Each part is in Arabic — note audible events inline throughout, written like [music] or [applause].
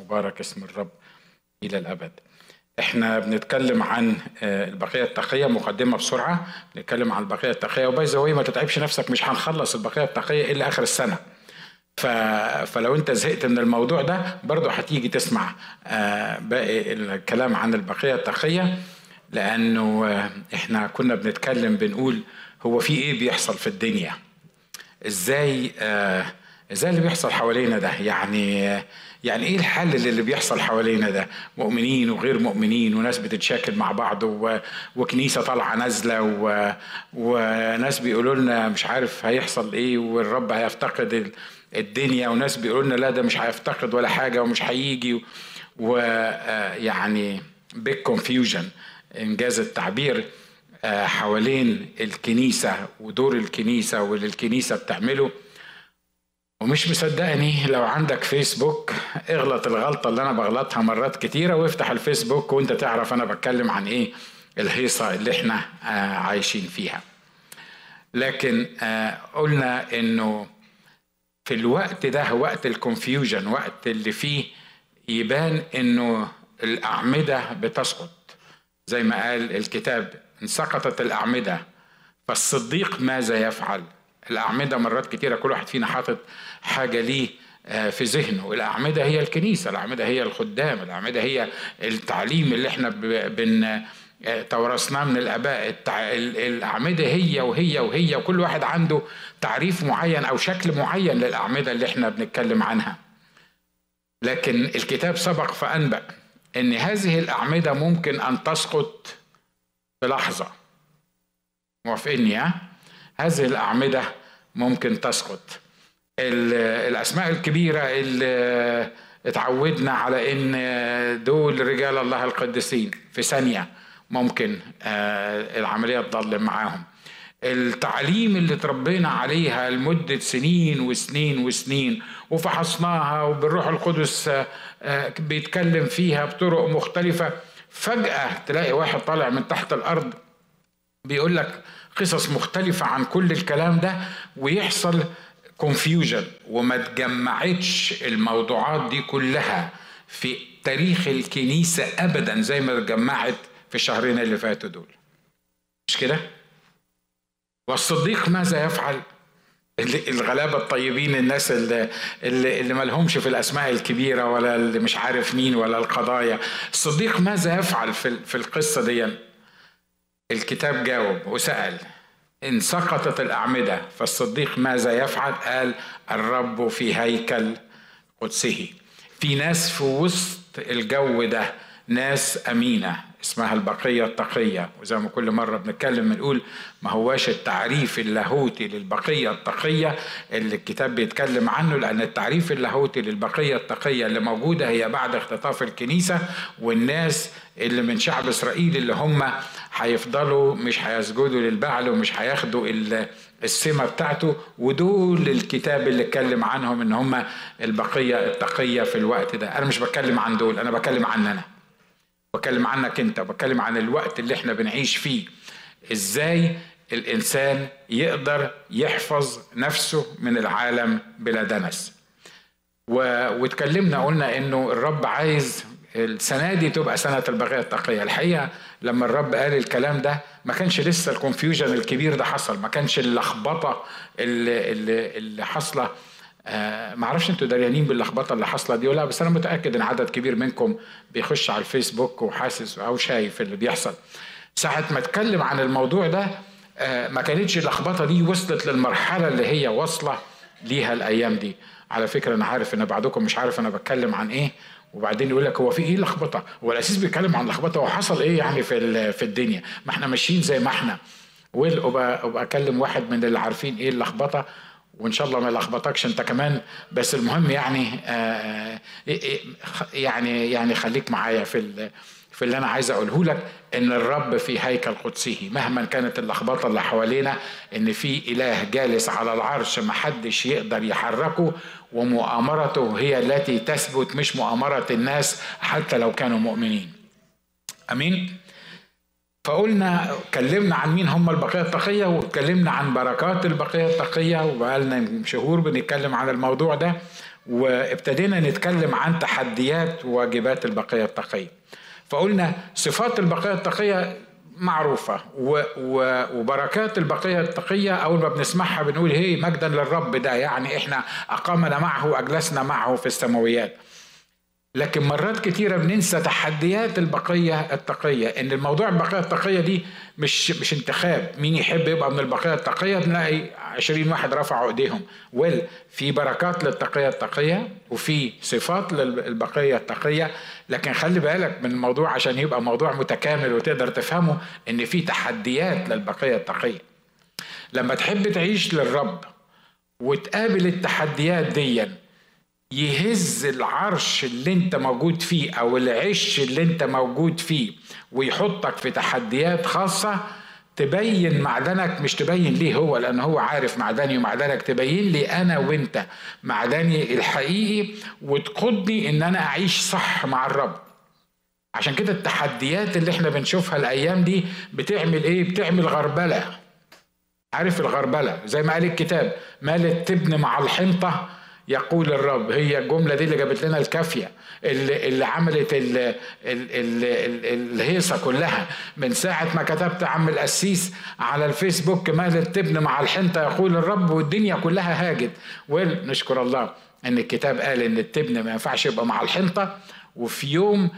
مبارك اسم الرب إلى الأبد. إحنا بنتكلم عن آه، البقية التقية مقدمة بسرعة. بنتكلم عن البقية التقية. وباي ذا ما تتعبش نفسك مش هنخلص البقية التقية إلا آخر السنة. ف... فلو أنت زهقت من الموضوع ده برضه هتيجي تسمع آه، باقي الكلام عن البقية التقية. لأنه آه، إحنا كنا بنتكلم بنقول هو في إيه بيحصل في الدنيا؟ إزاي إزاي اللي بيحصل حوالينا ده يعني يعني إيه الحل اللي بيحصل حوالينا ده؟ مؤمنين وغير مؤمنين وناس بتتشاكل مع بعض و... وكنيسة طالعة نازلة و... وناس بيقولوا لنا مش عارف هيحصل إيه والرب هيفتقد الدنيا وناس بيقولوا لنا لا ده مش هيفتقد ولا حاجة ومش هيجي ويعني بيج كونفيوجن إنجاز التعبير آه، حوالين الكنيسة ودور الكنيسة واللي الكنيسة بتعمله. ومش مصدقني لو عندك فيسبوك اغلط الغلطة اللي أنا بغلطها مرات كتيرة وافتح الفيسبوك وأنت تعرف أنا بتكلم عن إيه؟ الهيصة اللي إحنا آه عايشين فيها. لكن آه قلنا إنه في الوقت ده وقت الكونفيوجن وقت اللي فيه يبان إنه الأعمدة بتسقط. زي ما قال الكتاب إن سقطت الأعمدة فالصديق ماذا يفعل؟ الأعمدة مرات كتيرة كل واحد فينا حاطط حاجة ليه آه، في ذهنه. الأعمدة هي الكنيسة الأعمدة هي الخدام الأعمدة هي التعليم اللي إحنا بن آه، تورثناه من الآباء. الأعمدة هي وهي وهي وكل واحد عنده تعريف معين أو شكل معين للأعمدة اللي إحنا بنتكلم عنها. لكن الكتاب سبق فأنبأ أن هذه الأعمدة ممكن أن تسقط في لحظة. ها؟ هذه الأعمدة ممكن تسقط. الأسماء الكبيرة اللي اتعودنا على إن دول رجال الله القديسين في ثانية ممكن آه، العملية تضل معاهم. التعليم اللي تربينا عليها لمدة سنين وسنين وسنين وفحصناها وبالروح القدس آه، بيتكلم فيها بطرق مختلفة فجأة تلاقي واحد طالع من تحت الأرض بيقول لك قصص مختلفة عن كل الكلام ده ويحصل كونفيوجن وما تجمعتش الموضوعات دي كلها في تاريخ الكنيسة أبدا زي ما اتجمعت في الشهرين اللي فاتوا دول مش كده؟ والصديق ماذا يفعل؟ الغلابة الطيبين الناس اللي اللي, اللي ما لهمش في الأسماء الكبيرة ولا اللي مش عارف مين ولا القضايا الصديق ماذا يفعل في في القصة دي الكتاب جاوب وسأل إن سقطت الأعمدة فالصديق ماذا يفعل؟ قال الرب في هيكل قدسه في ناس في وسط الجو ده ناس أمينة اسمها البقية التقية. وزي ما كل مرة بنتكلم بنقول ما هواش التعريف اللاهوتي للبقية التقية اللي الكتاب بيتكلم عنه لأن التعريف اللاهوتي للبقية التقية اللي موجودة هي بعد اختطاف الكنيسة والناس اللي من شعب إسرائيل اللي هم هيفضلوا مش هيسجدوا للبعل ومش هياخدوا السمة بتاعته. ودول الكتاب اللي اتكلم عنهم إن هم البقية التقية في الوقت ده. أنا مش بتكلم عن دول أنا بتكلم عن أنا بتكلم عنك انت بتكلم عن الوقت اللي إحنا بنعيش فيه. إزاي الإنسان يقدر يحفظ نفسه من العالم بلا دنس. واتكلمنا قلنا انه الرب عايز السنة دي تبقى سنة البغيه التقية. الحقيقة لما الرب قال الكلام ده ما كانش لسه الكونفيوجن الكبير ده حصل ما كانش اللخبطة اللي اللي, اللي حاصلة آه ما أعرفش أنتوا دريانين باللخبطة اللي حاصلة دي ولا بس أنا متأكد ان عدد كبير منكم بيخش على الفيسبوك وحاسس أو شايف اللي بيحصل. ساعة ما اتكلم عن الموضوع ده آه ما كانتش اللخبطة دي وصلت للمرحلة اللي هي واصلة ليها الأيام دي. على فكرة أنا عارف إن بعضكم مش عارف أنا بتكلم عن إيه وبعدين يقول لك هو في إيه لخبطة؟ هو الأساس بيتكلم عن لخبطة هو حصل إيه يعني في في الدنيا؟ ما إحنا ماشيين زي ما إحنا. وابقى أبقى أكلم واحد من اللي عارفين إيه اللخبطة؟ وإن شاء الله ما يلخبطكش أنت كمان بس المهم يعني آه يعني يعني خليك معايا في في اللي أنا عايز أقوله لك إن الرب في هيكل قدسه. مهما كانت اللخبطة اللي حوالينا إن في إله جالس على العرش محدش يقدر يحركه ومؤامرته هي التي تثبت مش مؤامرة الناس حتى لو كانوا مؤمنين. أمين؟ فقلنا اتكلمنا عن مين هم البقية التقية واتكلمنا عن بركات البقية التقية وبقالنا شهور بنتكلم عن الموضوع ده وابتدينا نتكلم عن تحديات وواجبات البقية التقية. فقلنا صفات البقية التقية معروفة وبركات البقية التقية أول ما بنسمعها بنقول هي مجدا للرب ده يعني إحنا أقامنا معه وأجلسنا معه في السماويات. لكن مرات كتيرة بننسى تحديات البقية التقية إن الموضوع البقية التقية دي مش مش انتخاب. مين يحب يبقى من البقية التقية؟ تلاقي عشرين واحد رفعوا إيديهم. ويل في بركات للتقية التقية وفي صفات للبقية التقية. لكن خلي بالك من الموضوع عشان يبقى موضوع متكامل وتقدر تفهمه إن في تحديات للبقية التقية. لما تحب تعيش للرب وتقابل التحديات ديًا يهز العرش اللي انت موجود فيه أو العش اللي انت موجود فيه ويحطك في تحديات خاصة تبين معدنك مش تبين ليه هو لأن هو عارف معدني ومعدنك تبين لي أنا وأنت معدني الحقيقي وتقودني إن أنا أعيش صح مع الرب. عشان كده التحديات اللي إحنا بنشوفها الأيام دي بتعمل إيه؟ بتعمل غربلة. عارف الغربلة؟ زي ما قال الكتاب مالت تبني مع الحنطة يقول الرب هي الجملة دي اللي جابت لنا الكافية اللي, اللي عملت ال ال ال ال الهيصة كلها. من ساعة ما كتبت عم القسيس على الفيسبوك مال التبن مع الحنطة يقول الرب والدنيا كلها هاجت. ونشكر الله إن الكتاب قال إن التبن ما ينفعش يبقى مع الحنطة. وفي يوم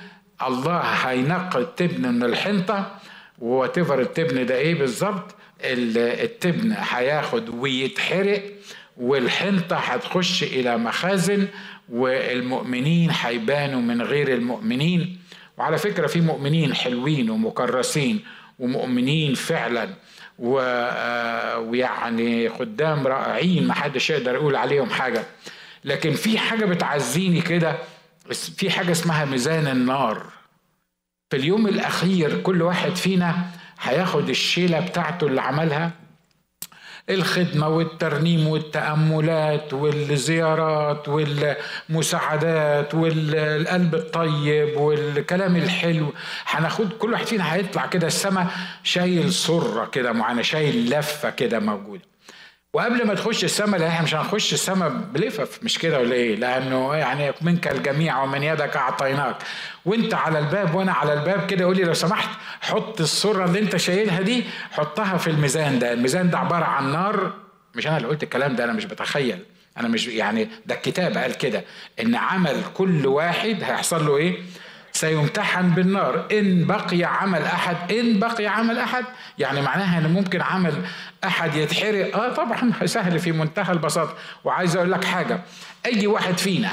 الله هينقي التبن من الحنطة وتفر التبن ده إيه بالظبط التبن هياخد ويتحرق. والحنطة هتخش إلى مخازن والمؤمنين هيبانوا من غير المؤمنين. وعلى فكرة في مؤمنين حلوين ومكرسين ومؤمنين فعلا. آه، ويعني خدام رائعين ما حدش يقدر يقول عليهم حاجة. لكن في حاجة بتعزيني كده في حاجة اسمها ميزان النار. في اليوم الأخير كل واحد فينا هياخد الشيلة بتاعته اللي عملها الخدمة والترنيم والتأملات والزيارات والمساعدات والقلب الطيب والكلام الحلو. هناخد كل واحد فينا هيطلع كده السما شايل سرة كده معينة شايل لفة كده موجودة. وقبل ما تخش السماء لا إحنا مش هنخش السماء بلفف مش كده ولا إيه؟ لأنه يعني منك الجميع ومن يدك أعطيناك. وأنت على الباب وأنا على الباب كده قولي لو سمحت حط الصورة اللي أنت شايلها دي حطها في الميزان ده. الميزان ده عبارة عن نار. مش أنا اللي قلت الكلام ده أنا مش بتخيل. أنا مش يعني ده الكتاب قال كده. إن عمل كل واحد هيحصل له إيه؟ سيمتحن بالنار. إن بقي عمل أحد إن بقي عمل أحد. يعني معناها إن ممكن عمل أحد يتحرق. آه طبعا [laughs] سهل في منتهى البساطة. وعايز أقول لك حاجة. أي واحد فينا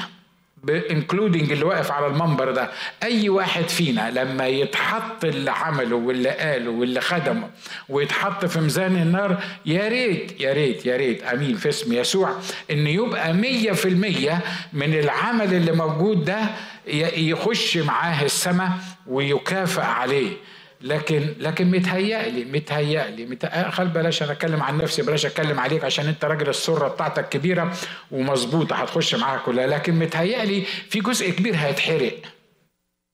انكلودنج اللي واقف على المنبر ده أي واحد فينا لما يتحط اللي عمله واللي قاله واللي خدمه ويتحط في ميزان النار يا ريت يا ريت يا ريت آمين في اسم يسوع إن يبقى مية في المية من العمل اللي موجود ده يخش معاه السماء ويكافئ عليه لكن لكن متهيألي متهيألي خل بلاش أنا أتكلم عن نفسي بلاش أتكلم عليك عشان أنت راجل السره بتاعتك كبيرة ومظبوطه هتخش معاها كلها لكن متهيألي في جزء كبير هيتحرق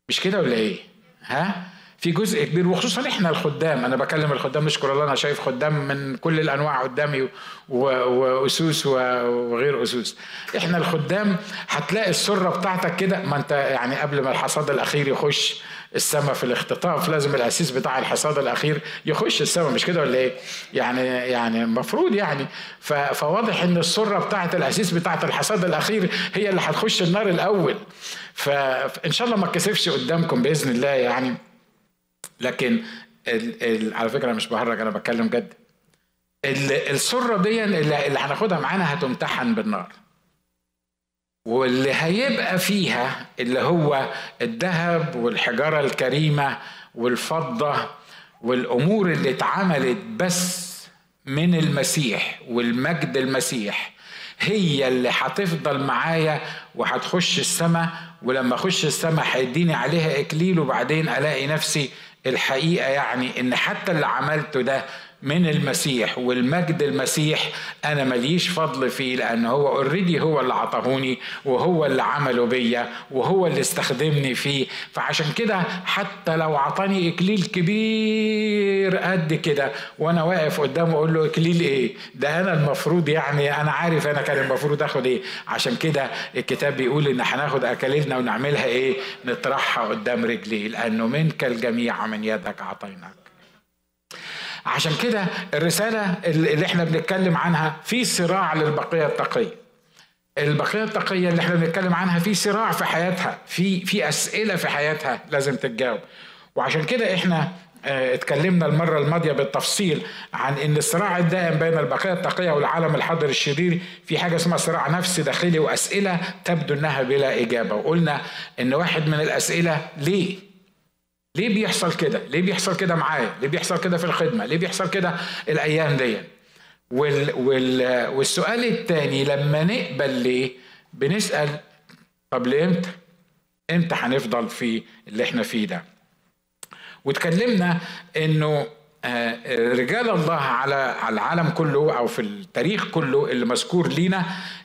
مش كده ولا إيه؟ ها؟ في جزء كبير وخصوصا إحنا الخدام. أنا بكلم الخدام نشكر الله أنا شايف خدام من كل الأنواع قدامي وأسوس وغير أسوس. إحنا الخدام هتلاقي السرة بتاعتك كده. ما أنت يعني قبل ما الحصاد الأخير يخش السماء في الاختطاف لازم الأسيس بتاع الحصاد الأخير يخش السماء مش كده ولا إيه؟ يعني يعني المفروض يعني. فواضح إن السرة بتاعه الأسيس بتاعه الحصاد الأخير هي اللي هتخش النار الأول. فان شاء الله ما اتكسفش قدامكم بإذن الله يعني. لكن ال ال على فكرة مش بهرج أنا بتكلم جد. السره دي اللي, اللي هناخدها معانا هتمتحن بالنار. واللي هيبقى فيها اللي هو الذهب والحجارة الكريمة والفضة والأمور اللي اتعملت بس من المسيح والمجد المسيح هي اللي هتفضل معايا وهتخش السماء ولما أخش السماء هيديني عليها إكليل وبعدين ألاقي نفسي الحقيقة يعني إن حتى اللي عملته ده من المسيح والمجد المسيح. أنا ماليش فضل فيه لأن هو اوريدي هو اللي عطاهوني وهو اللي عمله بيا وهو اللي استخدمني فيه. فعشان كده حتى لو عطاني إكليل كبير قد كده وأنا واقف قدامه أقول له إكليل إيه؟ ده أنا المفروض يعني أنا عارف أنا كان المفروض آخد إيه. عشان كده الكتاب بيقول إن هناخد أكاليلنا ونعملها إيه؟ نطرحها قدام رجليه لأنه منك الجميع من يدك اعطيناك عشان كده الرسالة اللي إحنا بنتكلم عنها في صراع للبقية التقية. البقية التقية اللي إحنا بنتكلم عنها في صراع في حياتها في في أسئلة في حياتها لازم تتجاوب. وعشان كده إحنا آه اتكلمنا المرة الماضية بالتفصيل عن إن الصراع الدائم بين البقية التقية والعالم الحاضر الشرير في حاجة اسمها صراع نفسي داخلي وأسئلة تبدو إنها بلا إجابة. وقلنا إن واحد من الأسئلة ليه ليه بيحصل كده؟ ليه بيحصل كده معايا؟ ليه بيحصل كده في الخدمة؟ ليه بيحصل كده الأيام دي وال وال والسؤال الثاني لما نقبل ليه؟ بنسأل طب لامتى إمتى؟ هنفضل في اللي إحنا فيه ده؟ واتكلمنا إنه رجال الله على العالم كله أو في التاريخ كله اللي مذكور لينا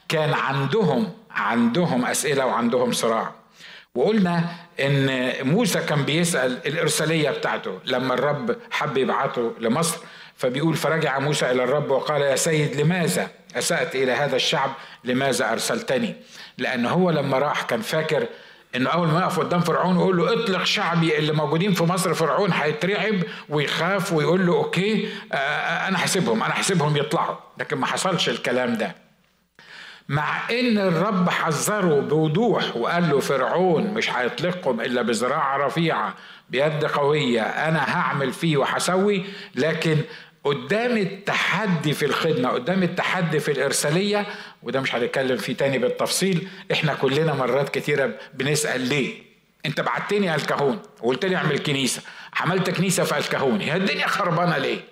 كان عندهم عندهم أسئلة وعندهم صراع. وقلنا إن موسى كان بيسأل الإرسالية بتاعته لما الرب حب يبعته لمصر فبيقول فرجع موسى إلى الرب وقال يا سيد لماذا أسأت إلى هذا الشعب؟ لماذا أرسلتني؟ لأن هو لما راح كان فاكر إنه أول ما يقف قدام فرعون ويقول له اطلق شعبي اللي موجودين في مصر فرعون هيترعب ويخاف ويقول له أوكي أنا هسيبهم أنا هسيبهم يطلعوا. لكن ما حصلش الكلام ده. مع إن الرب حذره بوضوح وقال له فرعون مش هيطلقكم إلا بذراع رفيعة بيد قوية أنا هعمل فيه وهسوي. لكن قدام التحدي في الخدمة قدام التحدي في الإرسالية وده مش هنتكلم فيه تاني بالتفصيل إحنا كلنا مرات كتيرة بنسأل ليه؟ أنت بعتني ألكهون وقلت لي أعمل كنيسة عملت كنيسة في ألكهون هي الدنيا خربانة ليه؟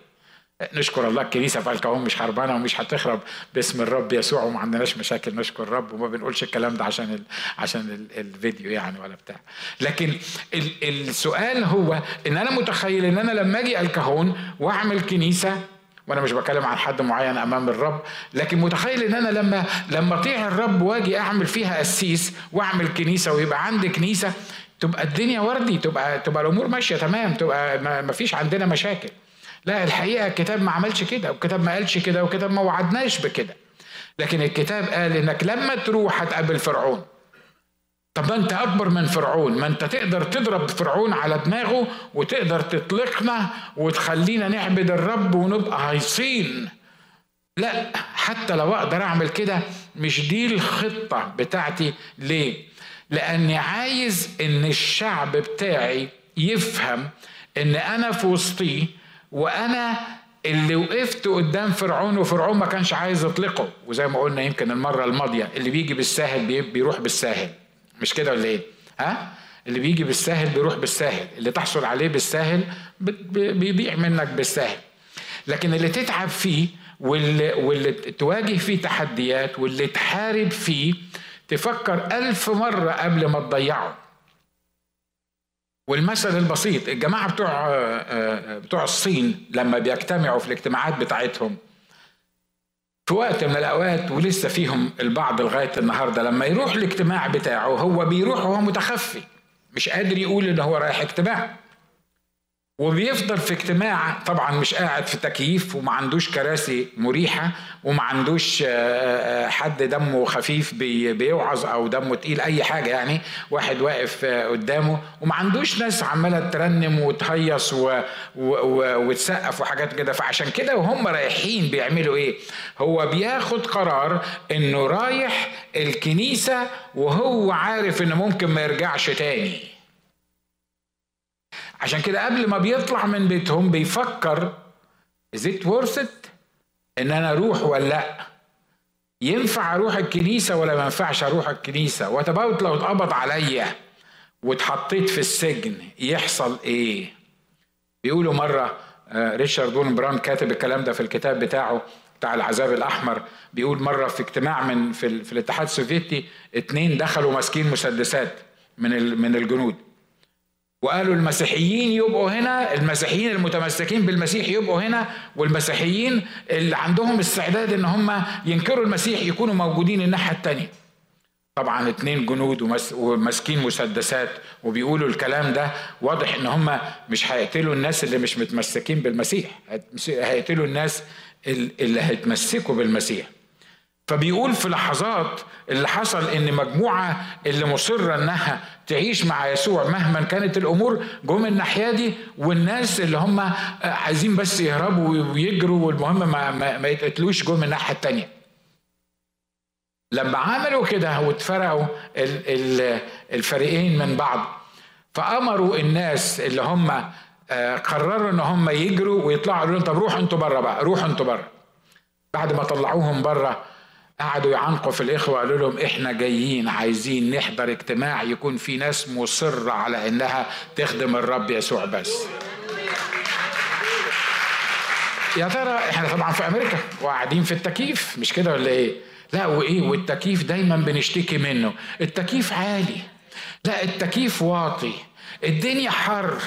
نشكر الله الكنيسة في الكون مش خربانة ومش هتخرب. باسم الرب يسوع وما عندناش مشاكل نشكر الرب وما بنقولش الكلام ده عشان ال عشان ال الفيديو يعني ولا بتاع. لكن ال السؤال هو إن أنا متخيل إن أنا لما أجي الكهون وأعمل كنيسة وأنا مش بتكلم عن حد معين أمام الرب لكن متخيل إن أنا لما لما أطيع الرب وأجي أعمل فيها قسيس وأعمل كنيسة ويبقى عندي كنيسة تبقى الدنيا وردي تبقى تبقى الأمور ماشية تمام تبقى ما فيش عندنا مشاكل. لا الحقيقة الكتاب ما عملش كده والكتاب ما قالش كده والكتاب ما وعدناش بكده. لكن الكتاب قال إنك لما تروح هتقابل فرعون. طب ما أنت أكبر من فرعون ما أنت تقدر تضرب فرعون على دماغه وتقدر تطلقنا وتخلينا نعبد الرب ونبقى هيصين لا حتى لو أقدر أعمل كده مش دي الخطة بتاعتي. ليه؟ لأني عايز إن الشعب بتاعي يفهم إن أنا في وسطيه وأنا اللي وقفت قدام فرعون وفرعون ما كانش عايز يطلقه. وزي ما قلنا يمكن المرة الماضية اللي بيجي بالساهل بيروح بالساهل. مش كده ولا إيه؟ ها؟ اللي بيجي بالساهل بيروح بالساهل. اللي تحصل عليه بالساهل بيضيع منك بالساهل. لكن اللي تتعب فيه واللي, واللي تواجه فيه تحديات واللي تحارب فيه تفكر ألف مرة قبل ما تضيعه. والمثل البسيط الجماعة بتوع بتوع الصين لما بيجتمعوا في الاجتماعات بتاعتهم في وقت من الأوقات ولسه فيهم البعض لغاية النهاردة لما يروح الاجتماع بتاعه هو بيروح وهو متخفي مش قادر يقول إن هو رايح اجتماع. وبيفضل في اجتماع طبعا مش قاعد في تكييف وما عندوش كراسي مريحة وما عندوش حد دمه خفيف بيوعظ أو دمه تقيل أي حاجة يعني واحد واقف قدامه وما عندوش ناس عمالة ترنم وتهيص و... و... و... وتسقف وحاجات كده. فعشان كده وهم رايحين بيعملوا إيه؟ هو بياخد قرار إنه رايح الكنيسة وهو عارف إنه ممكن ما يرجعش تاني. عشان كده قبل ما بيطلع من بيتهم بيفكر is it worth it إن أنا أروح ولا لأ؟ ينفع أروح الكنيسة ولا ما ينفعش أروح الكنيسة؟ وتباوت لو اتقبض عليا واتحطيت في السجن يحصل إيه؟ بيقولوا مرة ريتشارد وون بران كاتب الكلام ده في الكتاب بتاعه بتاع العذاب الأحمر. بيقول مرة في اجتماع من في, في الاتحاد السوفيتي اتنين دخلوا ماسكين مسدسات من من الجنود. وقالوا المسيحيين يبقوا هنا المسيحيين المتمسكين بالمسيح يبقوا هنا والمسيحيين اللي عندهم استعداد إن هم ينكروا المسيح يكونوا موجودين الناحية الثانية طبعا اتنين جنود وماسكين مسدسات وبيقولوا الكلام ده واضح إن هم مش هيقتلوا الناس اللي مش متمسكين بالمسيح هيقتلوا الناس اللي هيتمسكوا بالمسيح. فبيقول في لحظات اللي حصل إن مجموعة اللي مصرة إنها تعيش مع يسوع مهما كانت الأمور جم الناحية دي والناس اللي هم عايزين بس يهربوا ويجروا والمهم ما, ما, ما يتقتلوش جم الناحية الثانية لما عملوا كده واتفرقوا الفريقين من بعض فأمروا الناس اللي هم آه، قرروا إن هم يجروا ويطلعوا لهم طب روحوا أنتوا بره بقى روحوا أنتوا بره بعد ما طلعوهم بره قعدوا يعنقوا في الإخوة قالوا لهم إحنا جايين عايزين نحضر اجتماع يكون في ناس مصرة على إنها تخدم الرب يسوع بس. يا ترى إحنا طبعا في أمريكا وقاعدين في التكييف مش كده ولا إيه؟ لا وإيه؟ والتكييف دايما بنشتكي منه. التكييف عالي. لا التكييف واطي. الدنيا حر.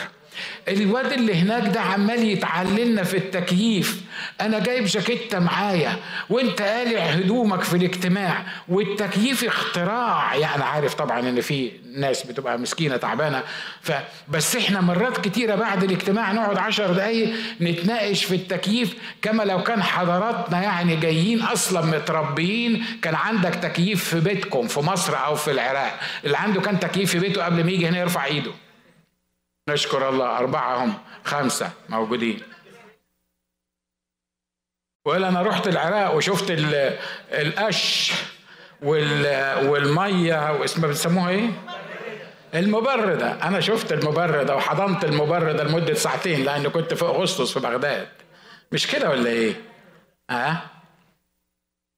الواد اللي هناك ده عمال يتعللنا في التكييف. أنا جايب جاكيتة معايا وأنت قالع هدومك في الاجتماع والتكييف اختراع. يعني عارف طبعا إن في ناس بتبقى مسكينة تعبانة. فبس إحنا مرات كتيرة بعد الاجتماع نقعد عشر دقايق نتناقش في التكييف. كما لو كان حضراتنا يعني جايين أصلا متربيين كان عندك تكييف في بيتكم في مصر أو في العراق. اللي عنده كان تكييف في بيته قبل ما يجي هنا يرفع إيده. نشكر الله أربعة هم خمسة موجودين. ولا أنا رحت العراق وشفت القش والمية واسمها بتسموها إيه؟ المبردة أنا شفت المبردة وحضنت المبردة لمدة ساعتين لأن كنت في أغسطس في بغداد مش كده ولا إيه؟ أه؟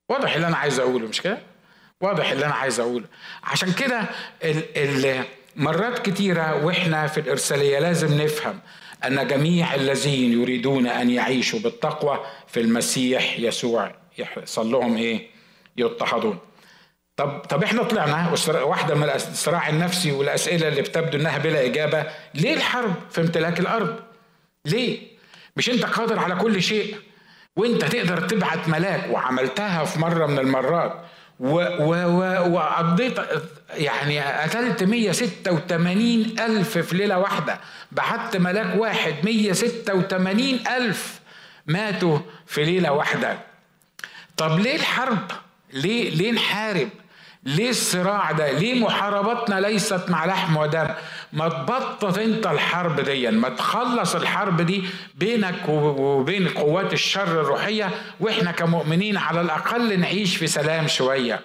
واضح اللي أنا عايز أقوله مش كده؟ واضح اللي أنا عايز أقوله عشان كده مرات كتيرة وإحنا في الإرسالية لازم نفهم أن جميع الذين يريدون أن يعيشوا بالتقوى في المسيح يسوع يحصل لهم إيه؟ يضطهدون. طب طب إحنا طلعنا واحدة من الصراع النفسي والأسئلة اللي بتبدو إنها بلا إجابة، ليه الحرب في امتلاك الأرض؟ ليه؟ مش أنت قادر على كل شيء وأنت تقدر تبعت ملاك وعملتها في مرة من المرات وقضيت يعني قتلت 186 ألف في ليلة واحدة. بعت ملاك واحد 186 ألف ماتوا في ليلة واحدة. طب ليه الحرب؟ ليه ليه نحارب؟ ليه الصراع ده؟ ليه محاربتنا ليست مع لحم ودم؟ ما تبطط انت الحرب دي ما تخلص الحرب دي بينك وبين قوات الشر الروحية وإحنا كمؤمنين على الأقل نعيش في سلام شوية.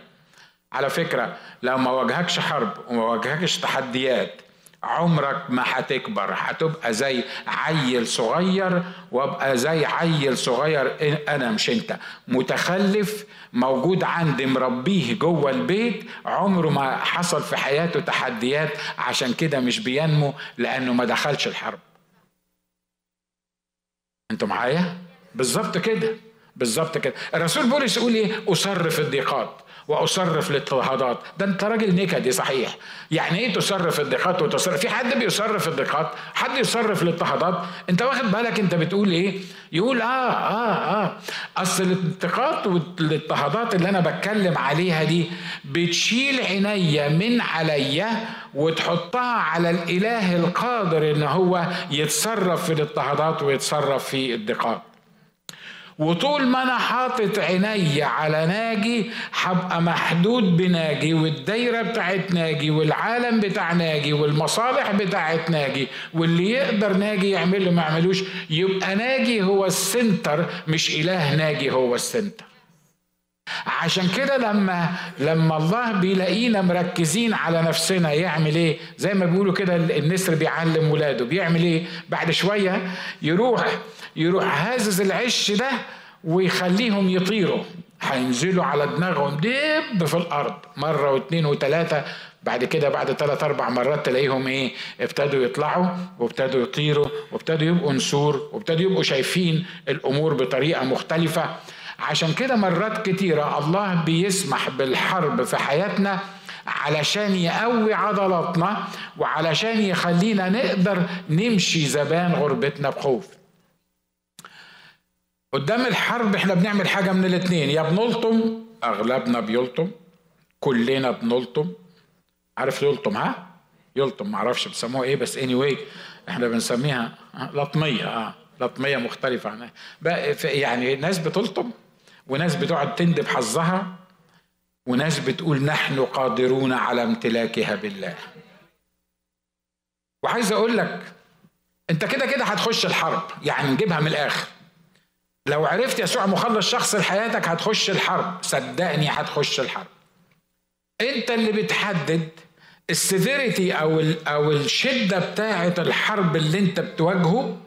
على فكرة لو ما واجهكش حرب وما واجهكش تحديات عمرك ما هتكبر هتبقى زي عيل صغير وابقى زي عيل صغير. أنا مش أنت. متخلف موجود عندي مربيه جوه البيت. عمره ما حصل في حياته تحديات. عشان كده مش بينمو لأنه ما دخلش الحرب. أنتوا معايا؟ بالظبط كده. بالظبط كده. الرسول بولس يقول إيه؟ اصرف الضيقات. وأصرف الاضطهادات ده أنت راجل نكدي صحيح. يعني إيه تصرف الضيقات وتصرف؟ في حد بيصرف الضيقات حد يصرف الاضطهادات أنت واخد بالك أنت بتقول إيه؟ يقول آه آه آه. أصل الانتقاد والاضطهادات اللي أنا بتكلم عليها دي بتشيل عينيا من عليا وتحطها على الإله القادر إن هو يتصرف في الاضطهادات ويتصرف في الضيقات وطول ما أنا حاطط عيني على ناجي هبقى محدود بناجي والدايرة بتاعت ناجي والعالم بتاع ناجي والمصالح بتاعت ناجي واللي يقدر ناجي يعمله ما يعملوش يبقى ناجي هو ال center مش إله ناجي هو ال center. عشان كده لما لما الله بيلاقينا مركزين على نفسنا يعمل إيه؟ زي ما بيقولوا كده النسر بيعلم ولاده. بيعمل إيه؟ بعد شوية يروح يروح هازز العش ده ويخليهم يطيروا. هينزلوا على دماغهم دب في الأرض مرة واثنين وثلاثه بعد كده بعد ثلاث أربع مرات تلاقيهم إيه؟ ابتدوا يطلعوا وابتدوا يطيروا وابتدوا يبقوا نسور وابتدوا يبقوا شايفين الأمور بطريقة مختلفة. عشان كده مرات كتيرة الله بيسمح بالحرب في حياتنا علشان يقوي عضلاتنا وعلشان يخلينا نقدر نمشي زبان غربتنا بخوف. قدام الحرب إحنا بنعمل حاجة من الاتنين يا بنلطم أغلبنا بيلطم كلنا بنلطم. عارف يلطم ها؟ يلطم معرفش بيسموها إيه بس anyway إحنا بنسميها لطمية آه لطمية مختلفة عنها يعني ناس بتلطم. وناس بتقعد تندب حظها وناس بتقول نحن قادرون على امتلاكها بالله. وعايز أقول لك أنت كده كده هتخش الحرب يعني نجيبها من الآخر. لو عرفت يسوع مخلص شخص لحياتك هتخش الحرب. صدقني هتخش الحرب. أنت اللي بتحدد السيفيريتي أو أو الشدة بتاعة الحرب اللي أنت بتواجهه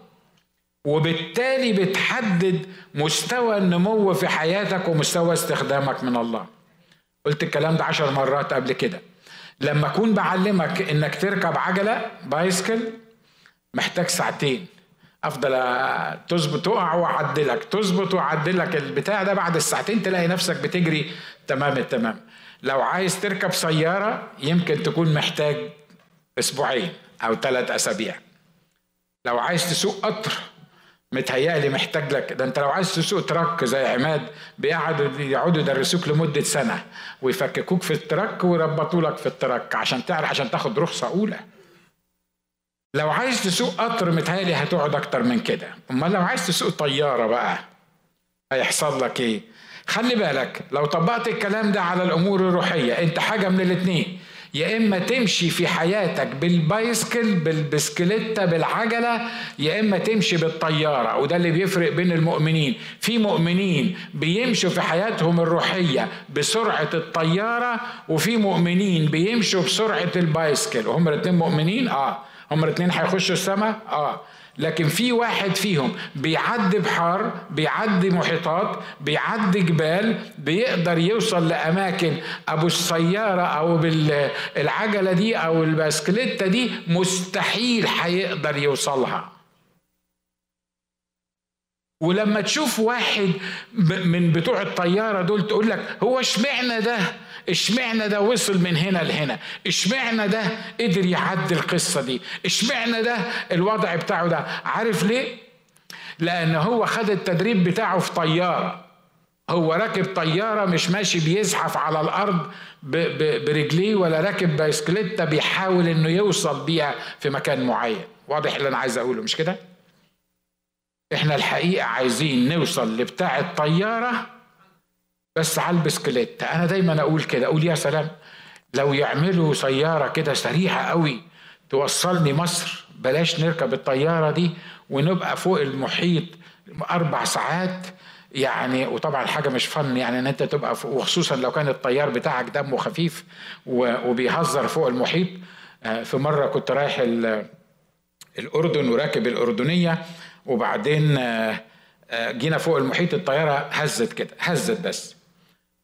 وبالتالي بتحدد مستوى النمو في حياتك ومستوى استخدامك من الله. قلت الكلام ده عشر مرات قبل كده. لما أكون بعلمك إنك تركب عجلة بايسكل محتاج ساعتين. أفضل تظبط تقع وأعدلك. تظبط وأعدلك البتاع ده بعد الساعتين تلاقي نفسك بتجري. تمام التمام لو عايز تركب سيارة يمكن تكون محتاج أسبوعين أو ثلاث أسابيع. لو عايز تسوق قطر متهيألي محتاج لك. ده انت لو عايز تسوق truck زي عماد بيقعدوا يقعدوا يدرسوك لمدة سنة ويفككوك في ال truck ويربطوا لك في ال truck عشان تعرف عشان تاخد رخصة أولى. لو عايز تسوق قطر متهيألي هتقعد أكتر من كده. أمال لو عايز تسوق طيارة بقى هيحصل لك إيه؟ خلي بالك لو طبقت الكلام ده على الأمور الروحية أنت حاجة من الاثنين يا إما تمشي في حياتك بالبايسكل بالبسكليتة بالعجلة يا إما تمشي بالطيارة وده اللي بيفرق بين المؤمنين. في مؤمنين بيمشوا في حياتهم الروحية بسرعة الطيارة وفي مؤمنين بيمشوا بسرعة البايسكل. وهم الاثنين مؤمنين؟ آه. هم الاثنين هيخشوا السماء؟ آه. لكن في واحد فيهم بيعدي بحار بيعدي محيطات بيعدي جبال بيقدر يوصل لأماكن أبو السيارة أو بالعجلة دي أو البسكليتة دي مستحيل هيقدر يوصلها. ولما تشوف واحد من بتوع الطيارة دول تقول لك هو اشمعنى ده؟ اشمعنى ده وصل من هنا لهنا؟ اشمعنى ده قدر يعدي القصة دي؟ اشمعنى ده الوضع بتاعه ده؟ عارف ليه؟ لأن هو خد التدريب بتاعه في طياره هو راكب طيارة مش ماشي بيزحف على الأرض برجليه ولا راكب بايسكليتة بيحاول إنه يوصل بيها في مكان معين. واضح اللي أنا عايز أقوله مش كده؟ إحنا الحقيقة عايزين نوصل لبتاع الطيارة بس على البسكليت. أنا دايما أقول كده أقول يا سلام لو يعملوا سيارة كده سريعة قوي توصلني مصر بلاش نركب الطيارة دي ونبقى فوق المحيط أربع ساعات. يعني وطبعا حاجة مش فن يعني إن أنت تبقى وخصوصا لو كان الطيار بتاعك دمه خفيف وبيهزر فوق المحيط. آه، في مرة كنت رايح الأردن وراكب الأردنية وبعدين آه، آه، جينا فوق المحيط الطيارة هزت كده هزت بس.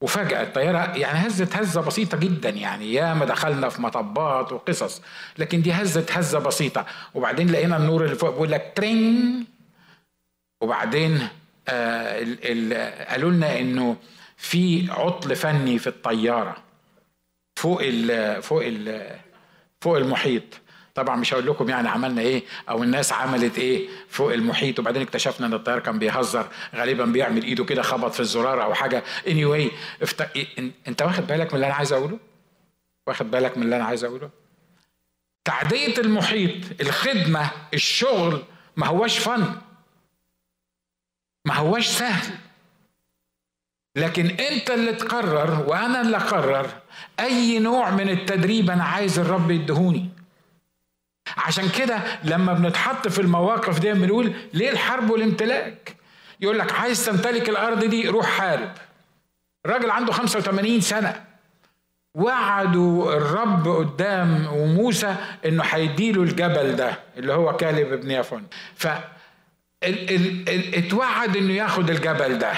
وفجأة الطيارة يعني هزت هزة بسيطة جدا يعني يا ما دخلنا في مطبات وقصص لكن دي هزت هزة بسيطة. وبعدين لقينا النور اللي فوق بيقول لك ترينج وبعدين آه ال ال قالوا لنا إنه في عطل فني في الطيارة فوق ال فوق ال فوق المحيط. طبعا مش هقول لكم يعني عملنا إيه أو الناس عملت إيه فوق المحيط. وبعدين اكتشفنا إن الطيار كان بيهزر غالبا بيعمل إيده كده خبط في الزرار أو حاجة. اني anyway افت... أنت واخد بالك من اللي أنا عايز أقوله؟ واخد بالك من اللي أنا عايز أقوله؟ تعدية المحيط الخدمة الشغل ما هواش فن. ما هواش سهل. لكن أنت اللي تقرر وأنا اللي أقرر أي نوع من التدريب أنا عايز الرب يدهوني. عشان كده لما بنتحط في المواقف دي بنقول ليه الحرب والامتلاك؟ يقول لك عايز تمتلك الأرض دي روح حارب. الراجل عنده 85 سنة. وعدوا الرب قدام وموسى إنه هيديله الجبل ده اللي هو كالب ابن يفون ف اتوعد إنه ياخد الجبل ده.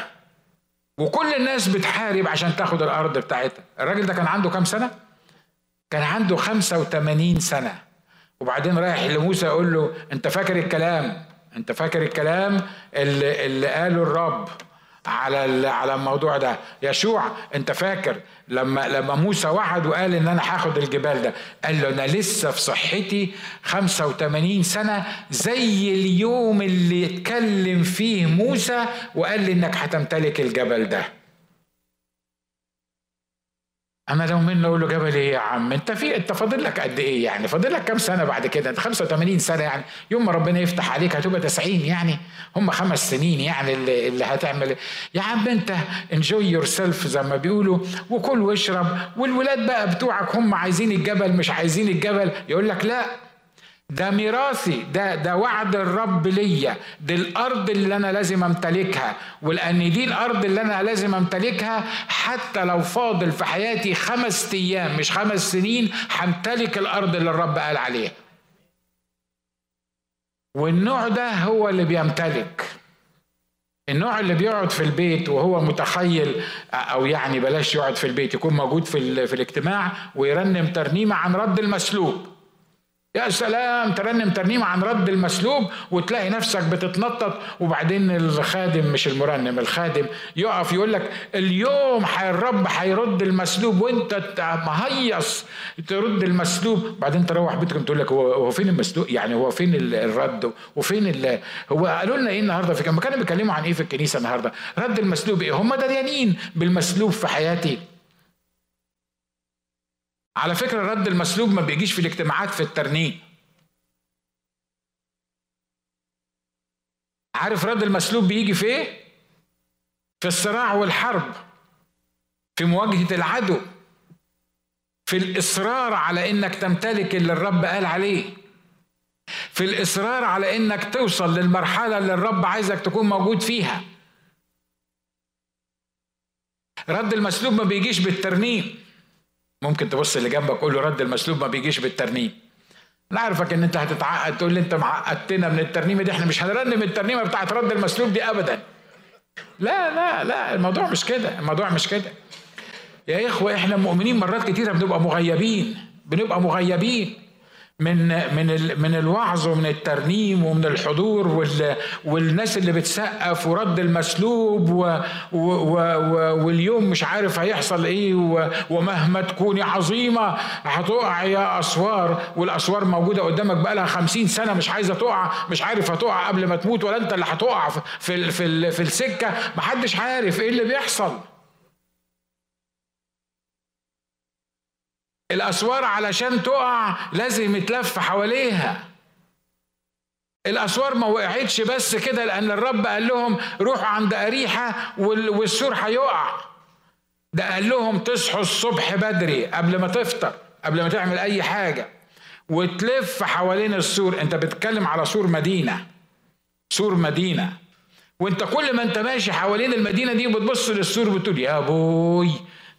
وكل الناس بتحارب عشان تاخد الأرض بتاعتها. الراجل ده كان عنده كام سنة؟ كان عنده 85 سنة. وبعدين رايح لموسى يقول له أنت فاكر الكلام؟ أنت فاكر الكلام اللي, اللي قاله الرب على على الموضوع ده؟ يشوع أنت فاكر لما لما موسى وعد وقال إن أنا هاخد الجبال ده؟ قال له أنا لسه في صحتي 85 سنة زي اليوم اللي اتكلم فيه موسى وقال لي إنك هتمتلك الجبل ده. أنا لو منه أقول له جبل إيه يا عم؟ أنت في أنت فاضل لك قد إيه يعني؟ فاضل لك كام سنة بعد كده؟ انت 85 سنة يعني. يوم ما ربنا يفتح عليك هتبقى 90 يعني. هم خمس سنين يعني اللي, اللي هتعمل. يا عم أنت enjoy yourself زي ما بيقولوا وكل واشرب. والولاد بقى بتوعك هم عايزين الجبل مش عايزين الجبل. يقول لك لا ده ميراثي ده ده وعد الرب ليا. دي الأرض اللي أنا لازم أمتلكها. ولأن دي الأرض اللي أنا لازم أمتلكها حتى لو فاضل في حياتي خمس أيام مش خمس سنين همتلك الأرض اللي الرب قال عليها. والنوع ده هو اللي بيمتلك. النوع اللي بيقعد في البيت وهو متخيل أو يعني بلاش يقعد في البيت يكون موجود في, في الاجتماع ويرنم ترنيمة عن رد المسلوب. يا سلام ترنم ترنيمة عن رد المسلوب وتلاقي نفسك بتتنطط. وبعدين الخادم مش المرنم الخادم يقف يقول لك اليوم الرب هيرد المسلوب وانت مهيص ترد المسلوب. بعدين تروح بيتكم تقول لك هو فين المسلوب؟ يعني هو فين الرد؟ وفين هو قالوا لنا إيه النهارده؟ في كانوا بيتكلموا عن إيه في الكنيسة النهارده؟ رد المسلوب إيه؟ هم دريانين بالمسلوب في حياتي. على فكرة رد المسلوب ما بيجيش في الاجتماعات في الترنيم عارف رد المسلوب بيجي في إيه؟ في الصراع والحرب في مواجهة العدو في الإصرار على إنك تمتلك اللي الرب قال عليه في الإصرار على إنك توصل للمرحلة اللي الرب عايزك تكون موجود فيها. رد المسلوب ما بيجيش بالترنيم ممكن تبص اللي جنبك قول له رد المسلوب ما بيجيش بالترنيم. أنا عارفك إن أنت هتتعقد تقول لي أنت معقدتنا من الترنيمه دي إحنا مش هنرنم الترنيمه بتاعت رد المسلوب دي ابدا. لا لا لا الموضوع مش كده الموضوع مش كده. يا إخوة إحنا مؤمنين مرات كتيرة بنبقى مغيبين بنبقى مغيبين. من من من الوعظ ومن الترنيم ومن الحضور والناس اللي بتسقف ورد المسلوب واليوم مش عارف هيحصل إيه ومهما تكوني عظيمة هتقع يا أسوار والأسوار موجودة قدامك بقى لها 50 سنة مش عايزة تقع مش عارف هتقع قبل ما تموت ولا انت اللي هتقع في في في السكة محدش عارف إيه اللي بيحصل. الأسوار علشان تقع لازم يتلف حواليها. الأسوار ما وقعتش بس كده لأن الرب قال لهم روحوا عند أريحة والسور هيقع. ده قال لهم تصحوا الصبح بدري قبل ما تفطر قبل ما تعمل أي حاجة وتلف حوالين السور. أنت بتتكلم على سور مدينة سور مدينة. وأنت كل ما أنت ماشي حوالين المدينة دي وبتبص للسور بتقول يا بوي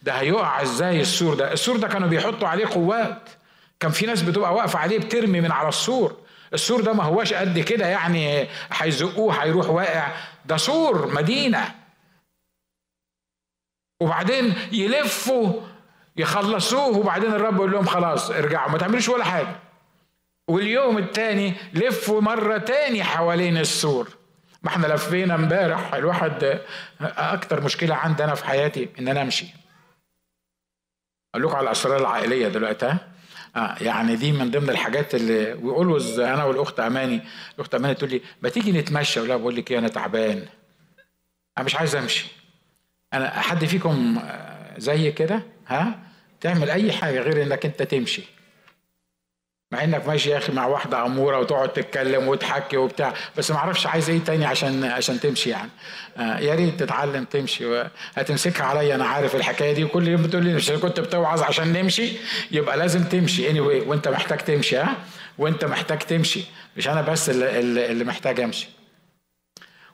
ده هيقع إزاي السور ده؟ السور ده كانوا بيحطوا عليه قوات. كان في ناس بتبقى واقفة عليه بترمي من على السور. السور ده ما هواش قد كده يعني هيزقوه هيروح واقع. ده سور مدينة. وبعدين يلفوا يخلصوه وبعدين الرب يقول لهم خلاص ارجعوا ما تعملوش ولا حاجة. واليوم الثاني لفوا مرة تاني حوالين السور. ما إحنا لفينا امبارح الواحد أكتر مشكلة عندي أنا في حياتي إن أنا أمشي. أقول لكم على الأسرار العائلية دلوقتي ها؟ آه يعني دي من ضمن الحاجات اللي ويقولوا أنا والأخت أماني الأخت أماني تقول لي ما تيجي نتمشى؟ ولا بقول لك إيه أنا تعبان. أنا مش عايز أمشي. أنا حد فيكم آه، زي كده؟ ها؟ تعمل أي حاجة غير إنك أنت تمشي. مع إنك ماشي يا أخي مع واحدة اموره وتقعد تتكلم وتحكي وبتاع بس ما أعرفش عايز إيه تاني عشان عشان تمشي يعني. آه يا ريت تتعلم تمشي هتمسكها عليا أنا عارف الحكاية دي. وكل يوم بتقول لي مش كنت بتوعظ عشان نمشي يبقى لازم تمشي. اني anyway وأنت محتاج تمشي ها؟ وأنت محتاج تمشي. مش أنا بس اللي, اللي محتاج أمشي.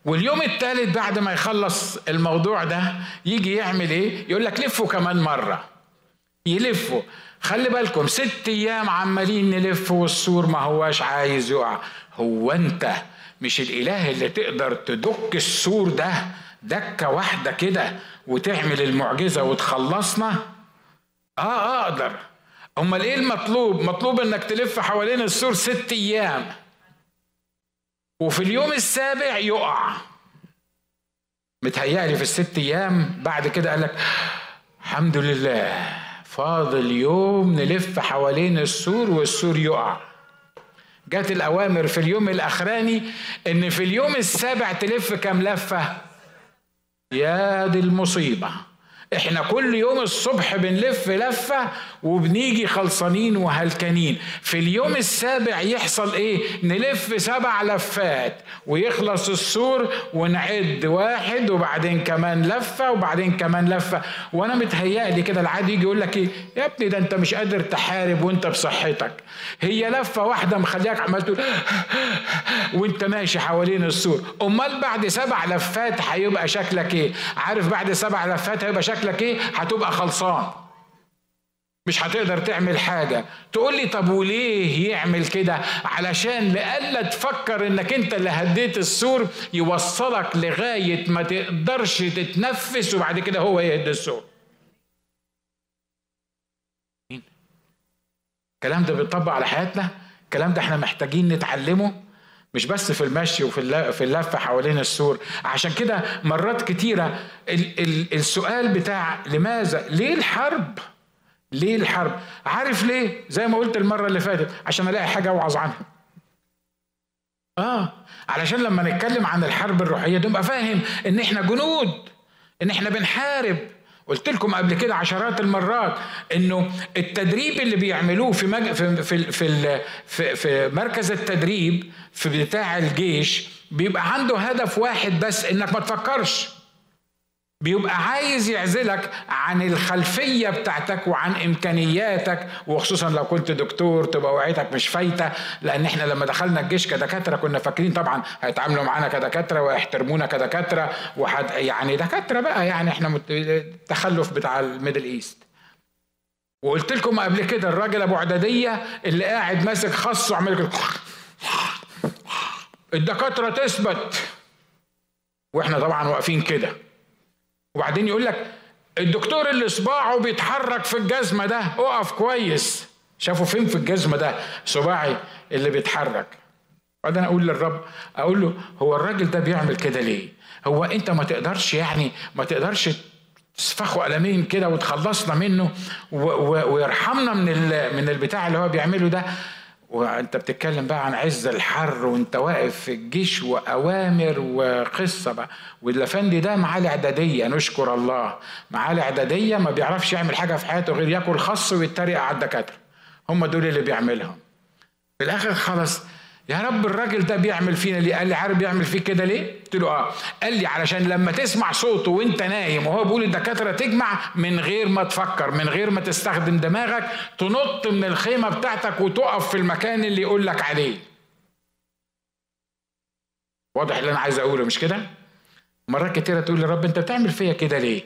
واليوم الثالث بعد ما يخلص الموضوع ده يجي يعمل إيه؟ يقول لك لفوا كمان مرة. يلفوا. خلي بالكم ست أيام عمالين نلف والسور ما هواش عايز يقع. هو أنت مش الإله اللي تقدر تدك السور ده؟ دكة واحدة كده وتعمل المعجزة وتخلصنا؟ آه أقدر. أمال إيه المطلوب؟ مطلوب إنك تلف حوالين السور ست أيام. وفي اليوم السابع يقع. متهيألي في الست أيام بعد كده قال لك الحمد لله. فاضل يوم نلف حوالين السور والسور يقع. جات الأوامر في اليوم الأخراني إن في اليوم السابع تلف كام لفة؟ يا دي المصيبة. إحنا كل يوم الصبح بنلف لفة وبنيجي خلصانين وهلكانين. في اليوم السابع يحصل إيه؟ نلف سبع لفات ويخلص السور ونعد واحد وبعدين كمان لفة وبعدين كمان لفة. وأنا متهيألي كده العادي يجي يقول لك إيه؟ يا ابني ده أنت مش قادر تحارب وأنت بصحتك. هي لفة واحدة مخليك عمال تقول [laughs] وأنت ماشي حوالين السور. أمال بعد سبع لفات هيبقى شكلك إيه؟ عارف بعد سبع لفات هيبقى شكلك شكلك إيه؟ هتبقى خلصان. مش هتقدر تعمل حاجة. تقول لي طب وليه يعمل كده؟ علشان لألا تفكر إنك أنت اللي هديت السور يوصلك لغاية ما تقدرش تتنفس وبعد كده هو يهد السور. الكلام ده بيطبق على حياتنا؟ الكلام ده إحنا محتاجين نتعلمه؟ مش بس في المشي وفي في اللفة حوالين السور. عشان كده مرات كتيرة السؤال بتاع لماذا ليه الحرب؟ ليه الحرب؟ عارف ليه؟ زي ما قلت المرة اللي فاتت عشان ألاقي حاجة أوعظ عنها. آه علشان لما نتكلم عن الحرب الروحية نبقى فاهم إن إحنا جنود إن إحنا بنحارب. قلت لكم قبل كده عشرات المرات إنه التدريب اللي بيعملوه في مج... في في في, في, في مركز التدريب في بتاع الجيش بيبقى عنده هدف واحد بس إنك ما تفكرش. بيبقى عايز يعزلك عن الخلفية بتاعتك وعن إمكانياتك وخصوصا لو كنت دكتور تبقى وقعتك مش فايتة لأن إحنا لما دخلنا الجيش كدكاترة كنا فاكرين طبعا هيتعاملوا معانا كدكاترة ويحترمونا كدكاترة وحد يعني دكاترة بقى يعني إحنا التخلف بتاع ال Middle East. وقلت لكم قبل كده الراجل أبو عددية اللي قاعد ماسك خص وعمل كده الدكاترة تثبت. وإحنا طبعا واقفين كده. وبعدين يقول لك الدكتور اللي صباعه بيتحرك في الجزمة ده اقف كويس. شافوا فين في الجزمة ده؟ صباعي اللي بيتحرك. بعدين أقول للرب أقول له هو الراجل ده بيعمل كده ليه؟ هو أنت ما تقدرش يعني ما تقدرش تسفخوا قلمين كده وتخلصنا منه ويرحمنا من من البتاع اللي هو بيعمله ده؟ وانت بتتكلم بقى عن عز الحر وانت واقف في الجيش وأوامر وقصة بقى والأفندي ده معاه الإعدادية نشكر الله معاه الإعدادية ما بيعرفش يعمل حاجة في حياته غير ياكل خص ويتريق على الدكاترة هم دول اللي بيعملهم في الآخر خلاص يا رب الراجل ده بيعمل فينا ليه؟ قال لي عارف بيعمل فيك كده ليه؟ قلت له آه قال لي علشان لما تسمع صوته وانت نايم وهو بيقول الدكاترة تجمع من غير ما تفكر من غير ما تستخدم دماغك تنط من الخيمة بتاعتك وتقف في المكان اللي يقول لك عليه. واضح اللي أنا عايز أقوله مش كده؟ مرات كتيرة تقول لي رب أنت بتعمل فيا كده ليه؟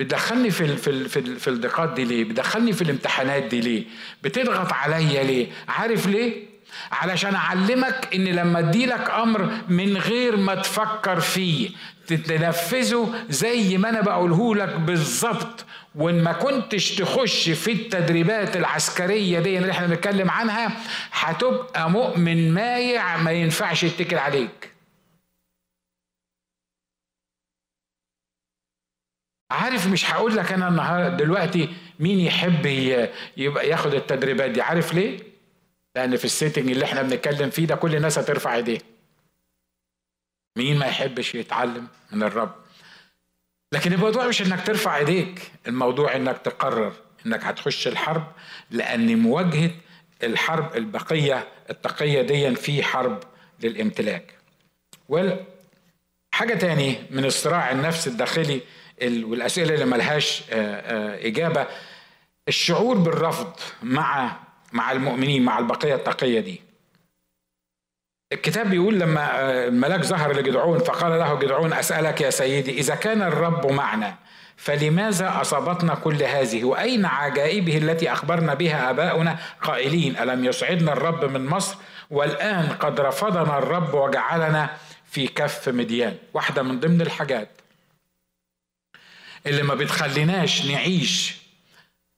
بتدخلني في ال في ال في, في الضيقات دي ليه؟ بتدخلني في الامتحانات دي ليه؟ بتضغط عليا ليه؟ عارف ليه؟ علشان أعلمك إن لما أديلك أمر من غير ما تفكر فيه تتنفذه زي ما أنا بقوله لك بالظبط. وإن ما كنتش تخش في التدريبات العسكرية دي اللي إحنا بنتكلم عنها هتبقى مؤمن مايع ما ينفعش يتكل عليك. عارف مش هقول لك أنا النهارده دلوقتي مين يحب يبقى ياخد التدريبات دي عارف ليه؟ لأن في السيتنج اللي إحنا بنتكلم فيه ده كل الناس هترفع ايديه مين ما يحبش يتعلم من الرب؟ لكن الموضوع مش انك ترفع ايديك الموضوع انك تقرر انك هتخش الحرب لأن مواجهة الحرب البقية التقية دي في حرب للامتلاك. وال حاجة تاني من الصراع النفس الداخلي والأسئلة اللي ملهاش إجابة الشعور بالرفض مع مع المؤمنين مع البقية التقية دي. الكتاب بيقول لما آه، الملاك ظهر لجدعون فقال له جدعون أسألك يا سيدي إذا كان الرب معنا فلماذا أصابتنا كل هذه؟ وأين عجائبه التي أخبرنا بها آباؤنا قائلين ألم يصعدنا الرب من مصر؟ والآن قد رفضنا الرب وجعلنا في كف مديان. واحدة من ضمن الحاجات اللي ما بتخليناش نعيش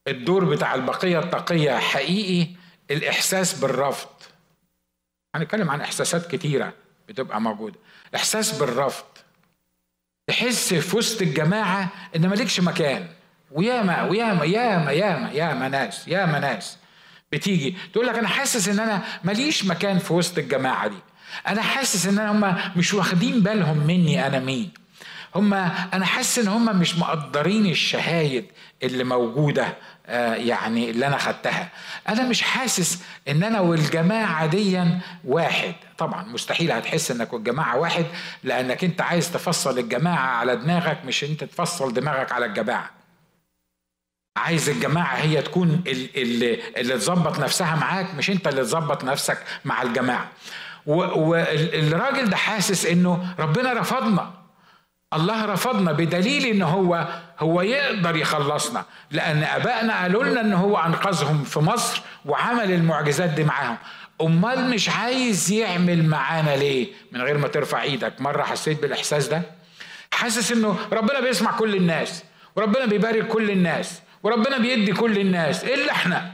الدور بتاع البقية التقية حقيقي الإحساس بالرفض. هنتكلم عن إحساسات كتيرة بتبقى موجودة. إحساس بالرفض. تحس في وسط الجماعة إن مالكش مكان. وياما وياما ياما ياما ياما ناس ياما ناس بتيجي تقول لك أنا حاسس إن أنا ماليش مكان في وسط الجماعة دي. أنا حاسس إن هم مش واخدين بالهم مني أنا مين. هم أنا حاسس إن هم مش مقدرين الشهايد اللي موجودة آه يعني اللي أنا خدتها. أنا مش حاسس إن أنا والجماعة دي واحد. طبعا مستحيل هتحس إنك والجماعة واحد لأنك أنت عايز تفصل الجماعة على دماغك مش أنت تفصل دماغك على الجماعة. عايز الجماعة هي تكون اللي, اللي تظبط نفسها معاك مش أنت اللي تظبط نفسك مع الجماعة. والراجل ده حاسس إنه ربنا رفضنا. الله رفضنا بدليل إن هو هو يقدر يخلصنا. لأن أبائنا قالوا لنا إن هو أنقذهم في مصر وعمل المعجزات دي معاهم. أمال مش عايز يعمل معانا ليه؟ من غير ما ترفع إيدك. مرة حسيت بالإحساس ده؟ حاسس إنه ربنا بيسمع كل الناس وربنا بيبارك كل الناس وربنا بيدي كل الناس. إلا إحنا.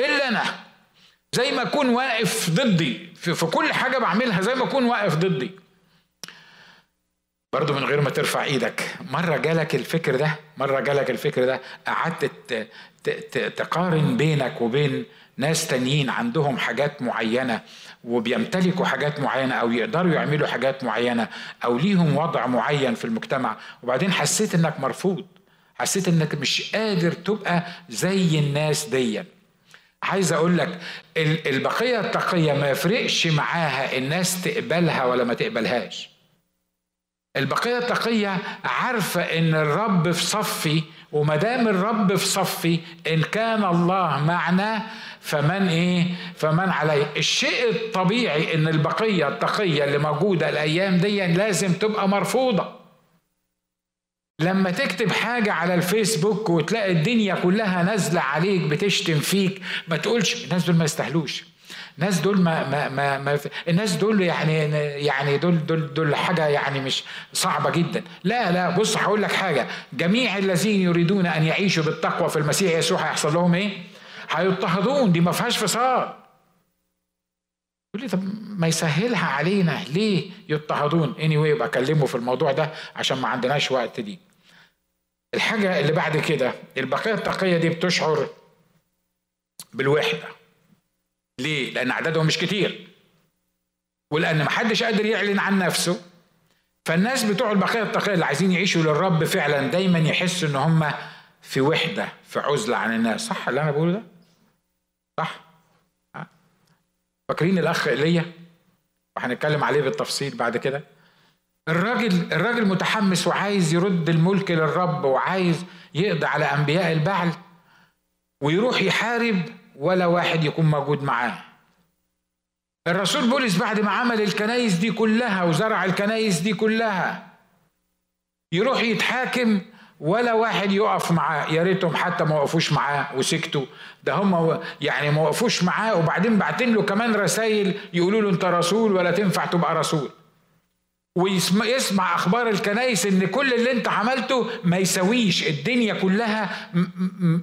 إلا أنا. زي ما أكون واقف ضدي. في, في كل حاجة بعملها زي ما أكون واقف ضدي. برضه من غير ما ترفع إيدك. مرة جالك الفكر ده مرة جالك الفكر ده قعدت تقارن بينك وبين ناس تانيين عندهم حاجات معينة وبيمتلكوا حاجات معينة أو يقدروا يعملوا حاجات معينة أو ليهم وضع معين في المجتمع وبعدين حسيت إنك مرفوض. حسيت إنك مش قادر تبقى زي الناس دي عايز أقول لك البقية التقية ما يفرقش معاها الناس تقبلها ولا ما تقبلهاش. البقية التقية عارفة إن الرب في صفي وما دام الرب في صفي إن كان الله معنا فمن إيه؟ فمن علي الشيء الطبيعي إن البقية التقية اللي موجودة الأيام دي لازم تبقى مرفوضة. لما تكتب حاجة على الفيسبوك وتلاقي الدنيا كلها نازلة عليك بتشتم فيك ما تقولش الناس دول ما يستاهلوش. الناس دول ما ما ما, ما الناس دول يعني يعني دول دول دول حاجة يعني مش صعبة جدا. لا لا بص هقول لك حاجة. جميع الذين يريدون أن يعيشوا بالتقوى في المسيح يسوع هيحصل لهم إيه؟ هيضطهدون. دي ما فيهاش فصال يقول لي طب ما يسهلها علينا. ليه يضطهدون؟ اني anyway يبقى اكلمه في الموضوع ده عشان ما عندناش وقت دي. الحاجة اللي بعد كده البقية التقية دي بتشعر بالوحدة. ليه؟ لأن عددهم مش كتير ولأن محدش قادر يعلن عن نفسه فالناس بتوع البقية التقية اللي عايزين يعيشوا للرب فعلا دايما يحسوا إن هم في وحدة في عزلة عن الناس صح اللي أنا بقوله ده؟ صح؟ فاكرين الأخ إيليا؟ وهنتكلم عليه بالتفصيل بعد كده الراجل الراجل متحمس وعايز يرد الملك للرب وعايز يقضي على أنبياء البعل ويروح يحارب ولا واحد يكون موجود معاه. الرسول بولس بعد ما عمل الكنايس دي كلها وزرع الكنايس دي كلها يروح يتحاكم ولا واحد يقف معاه. يا ريتهم حتى ما وقفوش معاه وسكتوا. ده هم يعني ما وقفوش معاه وبعدين بعتين له كمان رسائل يقولوا له انت رسول ولا تنفع تبقى رسول. ويسمع أخبار الكنايس إن كل اللي انت عملته ما يسويش الدنيا كلها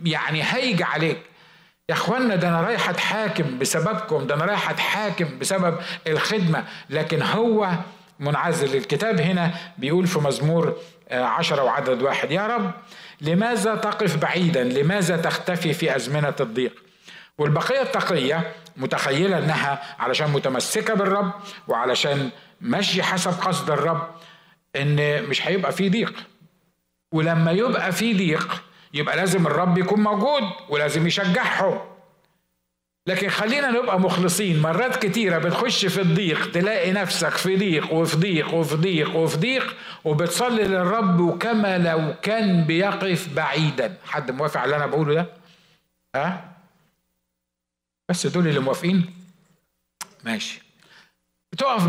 يعني هيجي عليك. يا اخوانا ده أنا رايح أتحاكم بسببكم ده أنا رايح أتحاكم بسبب الخدمة. لكن هو منعزل. الكتاب هنا بيقول في مزمور آه، عشرة وعدد واحد يا رب لماذا تقف بعيدا؟ لماذا تختفي في أزمنة الضيق؟ والبقية التقية متخيلة أنها علشان متمسكة بالرب وعلشان ماشية حسب قصد الرب أن مش هيبقى في ضيق. ولما يبقى في ضيق يبقى لازم الرب يكون موجود ولازم يشجعهم. لكن خلينا نبقى مخلصين. مرات كتيرة بتخش في الضيق تلاقي نفسك في ضيق وفي ضيق وفي ضيق وفي ضيق وبتصلي للرب وكما لو كان بيقف بعيدا. حد موافق على اللي أنا بقوله ده؟ ها؟ بس دول اللي موافقين؟ ماشي. بتقف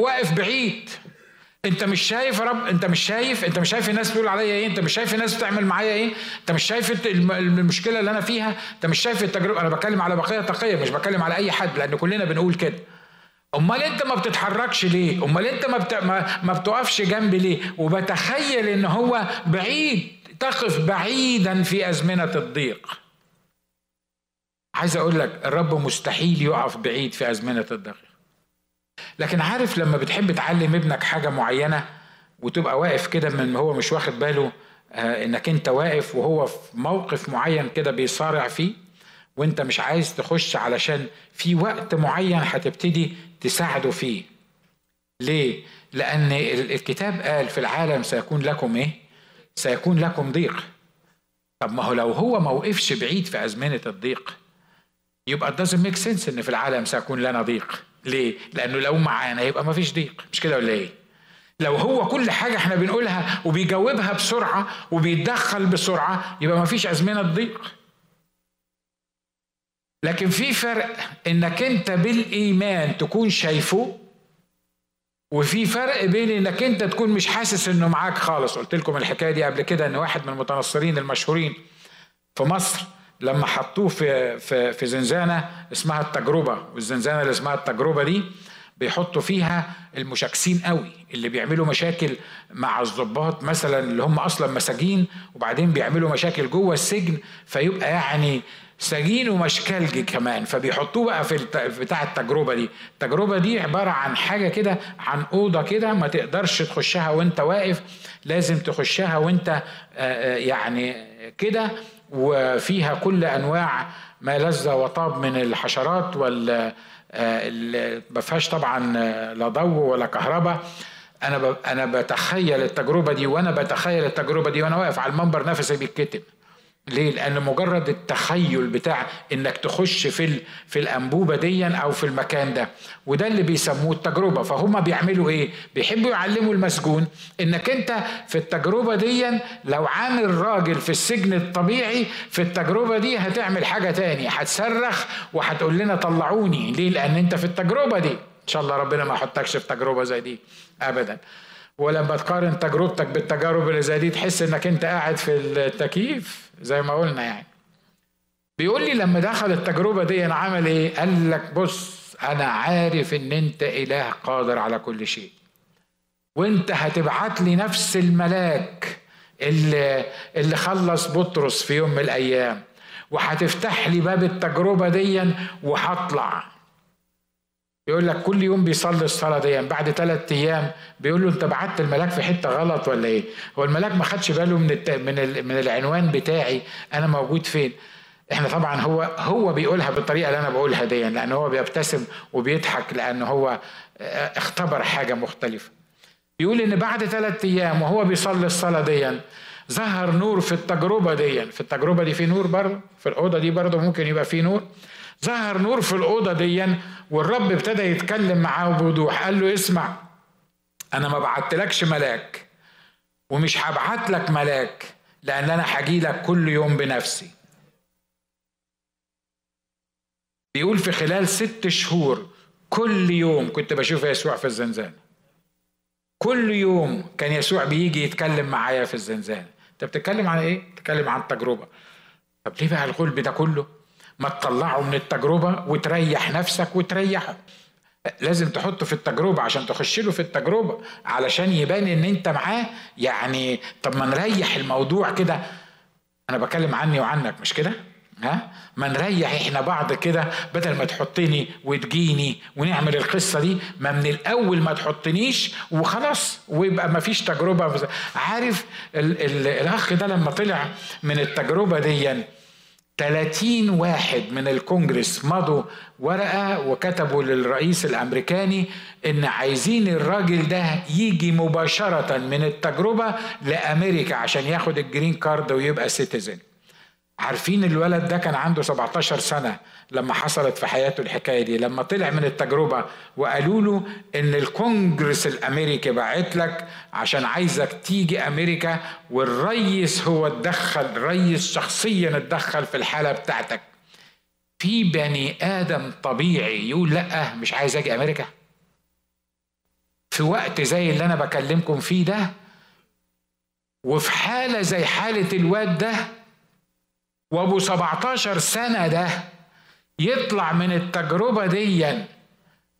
واقف بعيد. انت مش شايف يا رب انت مش شايف انت مش شايف الناس بتقول عليا إيه انت مش شايف الناس بتعمل معايا إيه انت مش شايف المشكلة اللي أنا فيها انت مش شايف التجربة. أنا بتكلم على بقية تقيه مش بتكلم على اي حد لأن كلنا بنقول كده. امال انت ما بتتحركش ليه؟ امال انت ما, بت... ما... ما بتقفش جنبي ليه؟ وبتخيل ان هو بعيد تقف بعيدا في أزمنة الضيق. عايز أقول لك الرب مستحيل يقف بعيد في أزمنة الضيق. لكن عارف لما بتحب تعلم ابنك حاجة معينة وتبقى واقف كده من هو مش واخد باله آه، إنك أنت واقف وهو في موقف معين كده بيصارع فيه وأنت مش عايز تخش علشان في وقت معين هتبتدي تساعده فيه. ليه؟ لأن الكتاب قال في العالم سيكون لكم إيه؟ سيكون لكم ضيق. طب ما هو لو هو ما وقفش بعيد في أزمنة الضيق يبقى doesn't make sense إن في العالم سيكون لنا ضيق. ليه؟ لأنه لو معانا يبقى ما فيش ضيق. مش كده ولا إيه؟ لو هو كل حاجة إحنا بنقولها وبيجاوبها بسرعة وبيتدخل بسرعة يبقى ما فيش أزمنة ضيق لكن في فرق إنك أنت بالإيمان تكون شايفه وفي فرق بين إنك أنت تكون مش حاسس إنه معاك خالص. قلت لكم الحكاية دي قبل كده إن واحد من المتنصرين المشهورين في مصر لما حطوه في في في زنزانة اسمها التجربة والزنزانة اللي اسمها التجربة دي بيحطوا فيها المشاكسين قوي اللي بيعملوا مشاكل مع الضباط مثلا اللي هم أصلا مساجين وبعدين بيعملوا مشاكل جوه السجن فيبقى يعني سجين ومشكلجي كمان. فبيحطوه بقى في بتاع التجربة دي. التجربة دي عبارة عن حاجة كده عن أوضة كده ما تقدرش تخشها وأنت واقف لازم تخشها وأنت آه، آه، يعني كده وفيها كل أنواع ما لذ وطاب من الحشرات وال آه، ما فيهاش طبعا لا ضوء ولا كهرباء. أنا أنا بتخيل التجربة دي وأنا بتخيل التجربة دي وأنا واقف على المنبر نفسي بيتكتم ليه؟ لأن مجرد التخيل بتاع إنك تخش في في الأنبوبة دي أو في المكان ده وده اللي بيسموه التجربة فهم بيعملوا إيه؟ بيحبوا يعلموا المسجون إنك أنت في التجربة دي لو عامل راجل في السجن الطبيعي في التجربة دي هتعمل حاجة تاني هتصرخ وهتقول لنا طلعوني ليه؟ لأن أنت في التجربة دي إن شاء الله ربنا ما يحطكش في تجربة زي دي أبدا ولما تقارن تجربتك بالتجارب اللي زي دي تحس إنك أنت قاعد في التكييف زي ما قلنا يعني. بيقول لي لما دخل التجربة دي أنا عمل إيه؟ قال لك بص أنا عارف إن أنت إله قادر على كل شيء. وأنت هتبعت لي نفس الملاك اللي اللي خلص بطرس في يوم من الأيام وهتفتح لي باب التجربة دي وهطلع. يقول لك كل يوم بيصلي الصلاة دي بعد ثلاث أيام بيقول له أنت بعت الملاك في حتة غلط ولا إيه؟ هو الملاك ما خدش باله من الت... من ال... من العنوان بتاعي أنا موجود فين؟ إحنا طبعا هو هو بيقولها بالطريقة اللي أنا بقولها دي لأن هو بيبتسم وبيضحك لأن هو آه، اختبر حاجة مختلفة. يقول إن بعد ثلاث أيام وهو بيصلي الصلاة دي ظهر نور في التجربة دي في التجربة دي في نور برضه في الأوضة دي برضه ممكن يبقى في نور ظهر نور في الأوضة دي والرب ابتدى يتكلم معاه بوضوح قال له اسمع أنا ما بعتلكش ملاك ومش هبعت لك ملاك لأن أنا هجي لك كل يوم بنفسي بيقول في خلال ست شهور كل يوم كنت بشوف يسوع في الزنزانة كل يوم كان يسوع بيجي يتكلم معايا في الزنزانة أنت بتتكلم عن إيه؟ بتتكلم عن تجربة طب ليه بقى الغلب ده كله؟ ما تطلعه من التجربة وتريح نفسك وتريحه لازم تحطه في التجربة عشان تخش له في التجربة علشان يبان إن أنت معاه. يعني طب ما نريح الموضوع كده. أنا بكلم عني وعنك مش كده؟ ها؟ ما نريح إحنا بعض كده بدل ما تحطني وتجيني ونعمل القصة دي. ما من الأول ما تحطنيش وخلاص ويبقى ما فيش تجربة. عارف ال ال الأخ ده لما طلع من التجربة دي 30 واحد من الكونجرس مضوا ورقة وكتبوا للرئيس الأمريكاني إن عايزين الراجل ده يجي مباشرة من التجربة لأمريكا عشان ياخد ال green card ويبقى citizen عارفين الولد ده كان عنده 17 سنة لما حصلت في حياته الحكاية دي لما طلع من التجربة وقالوا له إن الكونجرس الأمريكي بعت لك عشان عايزك تيجي أمريكا والريس هو اتدخل الريس شخصيا اتدخل في الحالة بتاعتك. في بني آدم طبيعي يقول لأ مش عايز أجي أمريكا؟ في وقت زي اللي أنا بكلمكم فيه ده وفي حالة زي حالة الواد ده وابو 17 سنة ده يطلع من التجربة دي.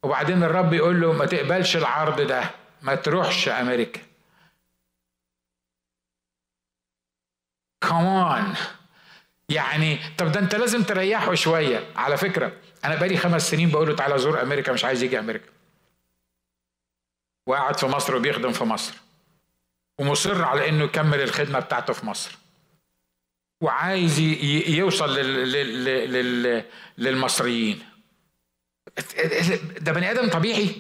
وبعدين الرب يقول له ما تقبلش العرض ده ما تروحش أمريكا. كمان يعني طب ده انت لازم تريحه شوية. على فكرة أنا بقالي خمس سنين بقول له تعالى زور أمريكا مش عايز يجي أمريكا. وقاعد في مصر وبيخدم في مصر. ومصر على إنه يكمل الخدمة بتاعته في مصر. وعايز يوصل للمصريين. ده بني آدم طبيعي.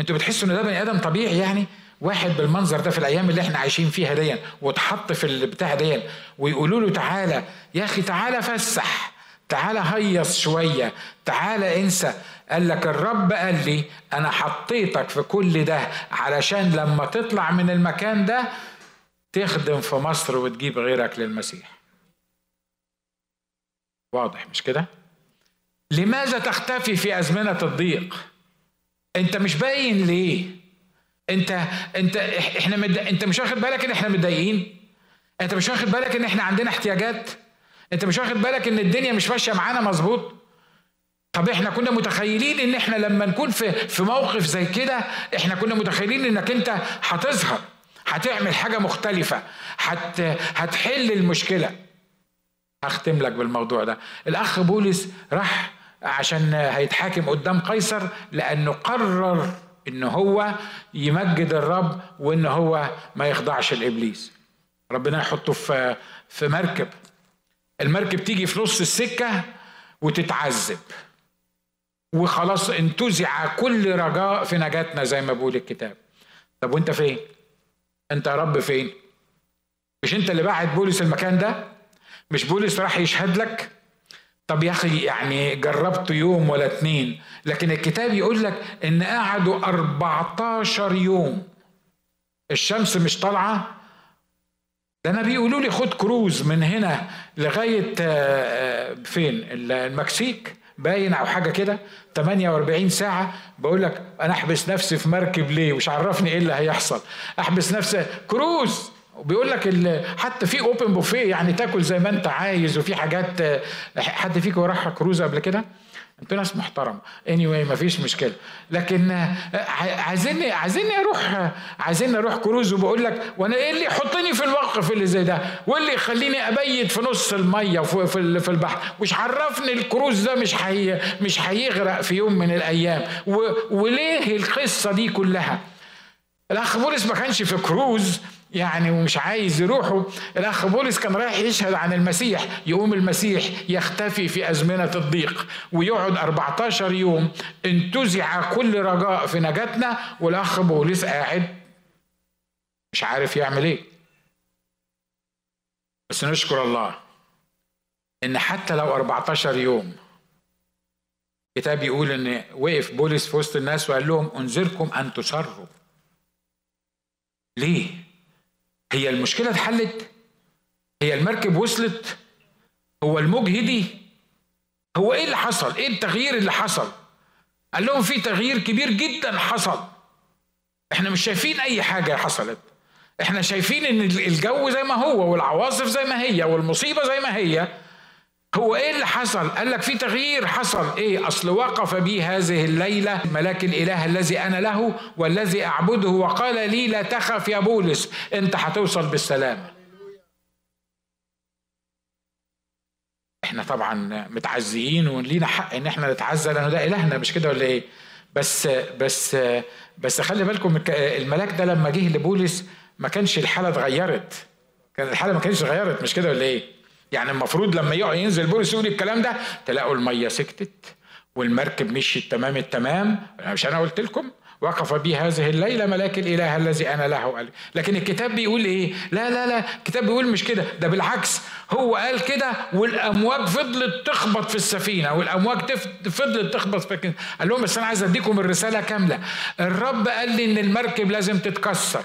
أنتوا بتحسوا إن ده بني آدم طبيعي يعني؟ واحد بالمنظر ده في الأيام اللي إحنا عايشين فيها دي واتحط في البتاع دي ويقولوا له تعالى يا أخي تعالى فسح تعالى هيص شوية تعالى انسى. قال لك الرب قال لي أنا حطيتك في كل ده علشان لما تطلع من المكان ده تخدم في مصر وتجيب غيرك للمسيح. واضح مش كده؟ لماذا تختفي في أزمنة الضيق؟ أنت مش باين ليه؟ أنت أنت إحنا مد... أنت مش واخد بالك إن إحنا متضايقين؟ أنت مش واخد بالك إن إحنا عندنا احتياجات؟ أنت مش واخد بالك إن الدنيا مش ماشية معانا مظبوط؟ طب إحنا كنا متخيلين إن إحنا لما نكون في في موقف زي كده إحنا كنا متخيلين إنك أنت هتظهر هتعمل حاجة مختلفة هت هتحل المشكلة. هختم لك بالموضوع ده. الأخ بولس راح عشان هيتحاكم قدام قيصر لأنه قرر إن هو يمجد الرب وإن هو ما يخضعش لإبليس. ربنا يحطه في في مركب. المركب تيجي في نص السكة وتتعذب. وخلاص انتزع كل رجاء في نجاتنا زي ما بيقول الكتاب. طب وأنت فين؟ أنت يا رب فين؟ مش أنت اللي بعت بولس المكان ده؟ مش بولس راح يشهد لك؟ طب يا أخي يعني جربت يوم ولا اتنين لكن الكتاب يقول لك إن قعدوا 14 يوم. الشمس مش طالعة؟ ده أنا بيقولوا لي خد كروز من هنا لغاية آه، آه، فين؟ المكسيك؟ باين أو حاجة كده؟ 48 ساعة. بقول لك أنا أحبس نفسي في مركب ليه؟ مش عرفني إيه اللي هيحصل. أحبس نفسي. كروز! وبيقول لك حتى في open buffet يعني تاكل زي ما انت عايز وفي حاجات حد فيكم راح كروز قبل كده؟ أنتوا ناس محترمة. any anyway مفيش مشكلة. لكن عايزيني عايزيني أروح عايزيني أروح كروز وبقول لك وأنا إيه اللي يحطني في الموقف اللي زي ده؟ واللي يخليني أبيت في نص المية وفي في البحر؟ إيش عرفني الكروز ده مش حي مش هيغرق في يوم من الأيام. وليه القصة دي كلها؟ الاخ بولس ما كانش في كروز. يعني ومش عايز يروحوا. الأخ بولس كان رايح يشهد عن المسيح يقوم المسيح يختفي في أزمنة الضيق ويقعد 14 يوم انتزع كل رجاء في نجاتنا والأخ بولس قاعد مش عارف يعمل إيه. بس نشكر الله إن حتى لو 14 يوم الكتاب يقول إن وقف بولس في وسط الناس وقال لهم انذركم أن تسروا ليه؟ هي المشكلة اتحلت هي المركب وصلت هو الموج هدي. هو إيه اللي حصل؟ إيه التغيير اللي حصل؟ قال لهم في تغيير كبير جدا حصل. إحنا مش شايفين أي حاجة حصلت. إحنا شايفين إن الجو زي ما هو والعواصف زي ما هي والمصيبة زي ما هي. هو إيه اللي حصل؟ قال لك في تغيير حصل. إيه؟ أصل وقف بي هذه الليلة ملاك الإله الذي أنا له والذي أعبده وقال لي لا تخف يا بولس أنت هتوصل بالسلامه إحنا طبعا متعزيين ولينا حق إن إحنا نتعزى لأنه ده إلهنا مش كده ولا إيه؟ بس بس بس خلي بالكم الملاك ده لما جه لبولس ما كانش الحالة اتغيرت. كان الحالة ما كانتش اتغيرت مش كده ولا إيه؟ يعني المفروض لما يقع ينزل بولس يقول الكلام ده تلاقوا المية سكتت والمركب مشيت تمام التمام. مش أنا قلت لكم وقف بي هذه الليلة ملاك الإله الذي أنا له قال لكن الكتاب بيقول إيه؟ لا لا لا الكتاب بيقول مش كده. ده بالعكس هو قال كده والأمواج فضلت تخبط في السفينة والأمواج فضلت تخبط في السفينة قال لهم بس أنا عايز أديكم الرسالة كاملة. الرب قال لي إن المركب لازم تتكسر.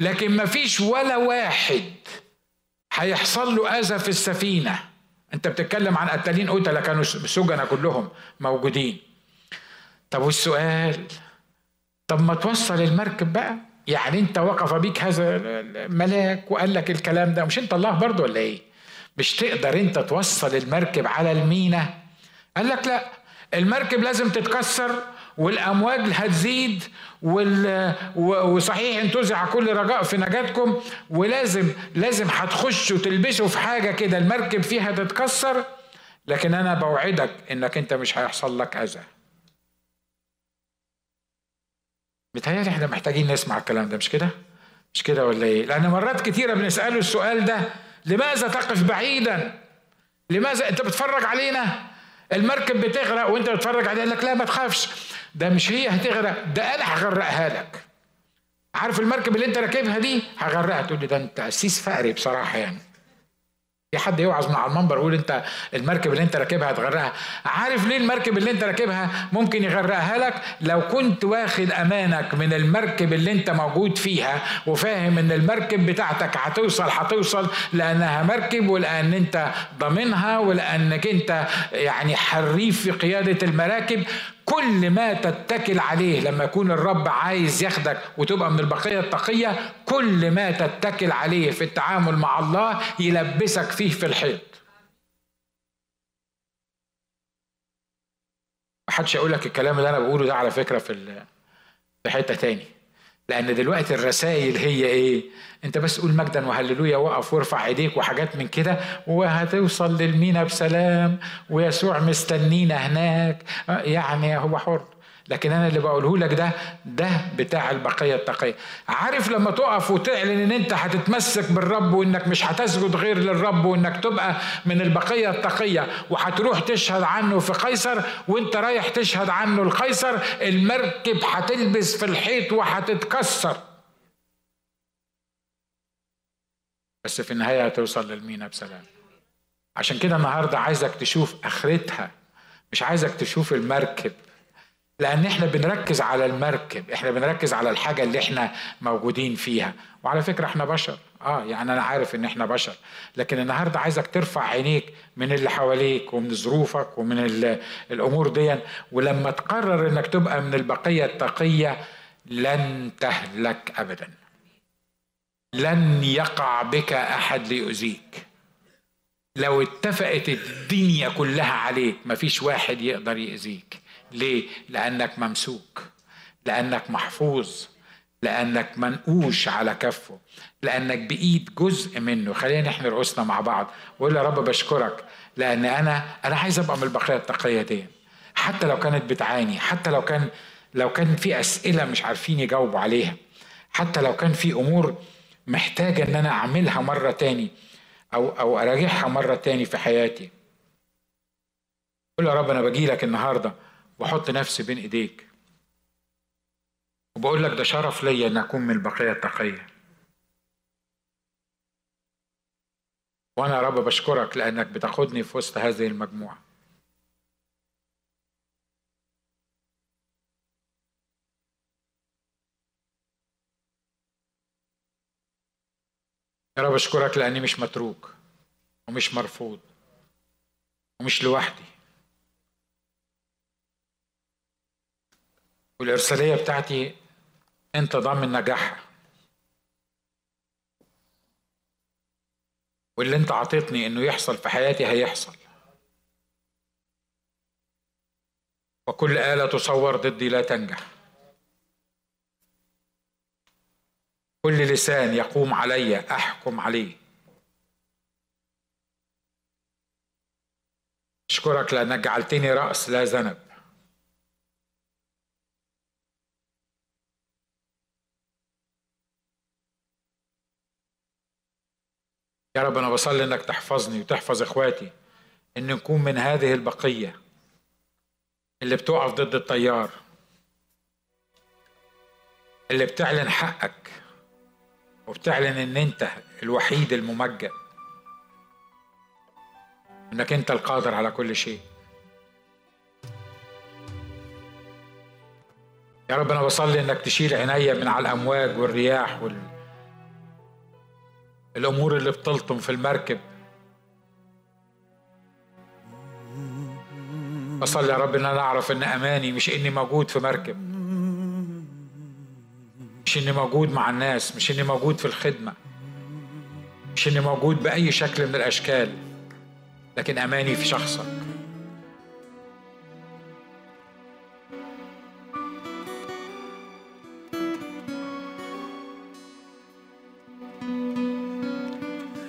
لكن ما فيش ولا واحد هيحصل له آذى في السفينة. انت بتتكلم عن قتالين قتله كانوا سجنة كلهم موجودين. طب والسؤال؟ طب ما توصل المركب بقى. يعني انت وقف بيك هذا الملاك وقال لك الكلام ده. مش انت الله برضه ولا إيه؟ مش تقدر انت توصل المركب على المينا؟ قال لك لا المركب لازم تتكسر والأمواج هتزيد وصحيح انتزع كل رجاء في نجاتكم ولازم لازم هتخشوا تلبسوا في حاجة كده المركب فيها تتكسر لكن أنا بوعدك إنك أنت مش هيحصل لك أذى. متهيألي إحنا محتاجين نسمع الكلام ده مش كده؟ مش كده ولا إيه؟ لأن مرات كتيرة بنسأله السؤال ده لماذا تقف بعيدا؟ لماذا أنت بتتفرج علينا؟ المركب بتغرق وأنت بتتفرج عليها لك لا ما تخافش. ده مش هي هتغرق. ده أنا هغرقها لك. عارف المركب اللي انت راكبها دي؟ هغرقها. تقول لي ده انت قسيس فقري بصراحة يعني. في حد يوعظ من على المنبر يقول انت المركب اللي انت راكبها هتغرقها. عارف ليه المركب اللي انت راكبها ممكن يغرقها لك؟ لو كنت واخد أمانك من المركب اللي انت موجود فيها وفاهم ان المركب بتاعتك هتوصل هتوصل لأنها مركب ولأن انت ضامنها ولأنك انت يعني حريف في قيادة المراكب كل ما تتكل عليه لما يكون الرب عايز ياخدك وتبقى من البقية التقية كل ما تتكل عليه في التعامل مع الله يلبسك فيه في الحيط. محدش يقول لك الكلام اللي أنا بقوله ده على فكرة في في حتة تاني. لأن دلوقتي الرسائل هي إيه؟ أنت بس قول مجدا وهللويا وقف وارفع إيديك وحاجات من كده وهتوصل للمينا بسلام ويسوع مستنينا هناك. يعني هو حر. لكن أنا اللي بقوله لك ده ده بتاع البقية التقية. عارف لما تقف وتعلن إن أنت هتتمسك بالرب وإنك مش هتسجد غير للرب وإنك تبقى من البقية التقية وهتروح تشهد عنه في قيصر وأنت رايح تشهد عنه القيصر المركب هتلبس في الحيط وهتتكسر. بس في النهاية هتوصل للمينا بسلام. عشان كده النهارده عايزك تشوف آخرتها مش عايزك تشوف المركب. لأن إحنا بنركز على المركب إحنا بنركز على الحاجة اللي إحنا موجودين فيها. وعلى فكرة إحنا بشر. آه يعني أنا عارف إن إحنا بشر. لكن النهارده عايزك ترفع عينيك من اللي حواليك ومن ظروفك ومن الأمور دي. ولما تقرر إنك تبقى من البقية التقية لن تهلك ابدا. لن يقع بك أحد ليؤذيك. لو اتفقت الدنيا كلها عليك مفيش واحد يقدر يأذيك ليه؟ لأنك ممسوك لأنك محفوظ لأنك منقوش على كفه لأنك بإيد جزء منه. خلينا نحن رؤوسنا مع بعض. وقول يا رب بشكرك لأن أنا أنا عايز أبقى من البقية التقية دي. حتى لو كانت بتعاني حتى لو كان لو كان في أسئلة مش عارفين يجاوبوا عليها حتى لو كان في أمور محتاجة إن أنا أعملها مرة تاني أو أو أراجعها مرة تاني في حياتي. قول يا رب أنا باجي لك النهارده. واحط نفسي بين إيديك. وبقول لك ده شرف ليا إن أكون من البقية التقية. وأنا يا رب بشكرك لأنك بتاخدني في وسط هذه المجموعة. يا رب اشكرك لأني مش متروك ومش مرفوض ومش لوحدي. والإرسالية بتاعتي أنت ضامن نجاحها واللي أنت عطيتني إنه يحصل في حياتي هيحصل. وكل آلة تصور ضدي لا تنجح. كل لسان يقوم علي أحكم عليه. أشكرك لأنك جعلتني رأس لا ذنب يا رب أنا بصلي إنك تحفظني وتحفظ إخواتي إن نكون من هذه البقية اللي بتقف ضد التيار اللي بتعلن حقك وبتعلن إن أنت الوحيد الممجد إنك أنت القادر على كل شيء. يا رب أنا بصلي إنك تشيل عينيا من على الأمواج والرياح وال الأمور اللي بتلطم في المركب. بصلي يا رب إن أنا أعرف إن أماني مش إني موجود في مركب. مش إني موجود مع الناس مش إني موجود في الخدمة. مش إني موجود بأي شكل من الأشكال. لكن أماني في شخصك.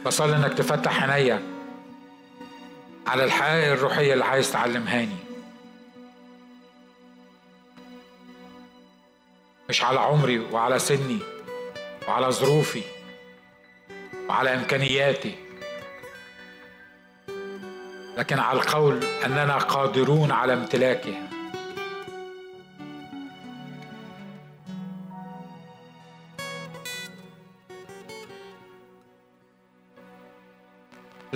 بصلي إنك تفتح عينيا على الحقائق الروحية اللي عايز تعلمهاني. مش على عمري وعلى سني وعلى ظروفي وعلى إمكانياتي لكن على القول أننا قادرون على امتلاكها.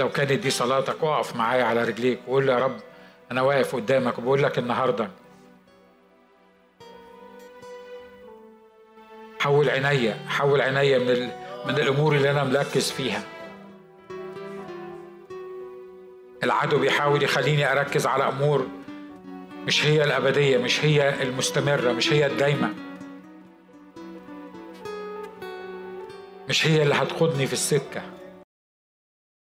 لو كانت دي صلاتك اقف معايا على رجليك وقول يا رب أنا واقف قدامك وبقول لك النهارده. حول عينيا حول عينيا من من الأمور اللي أنا مركز فيها. العدو بيحاول يخليني أركز على أمور مش هي الأبدية مش هي المستمرة مش هي الدايمة. مش هي اللي هتقودني في السكة.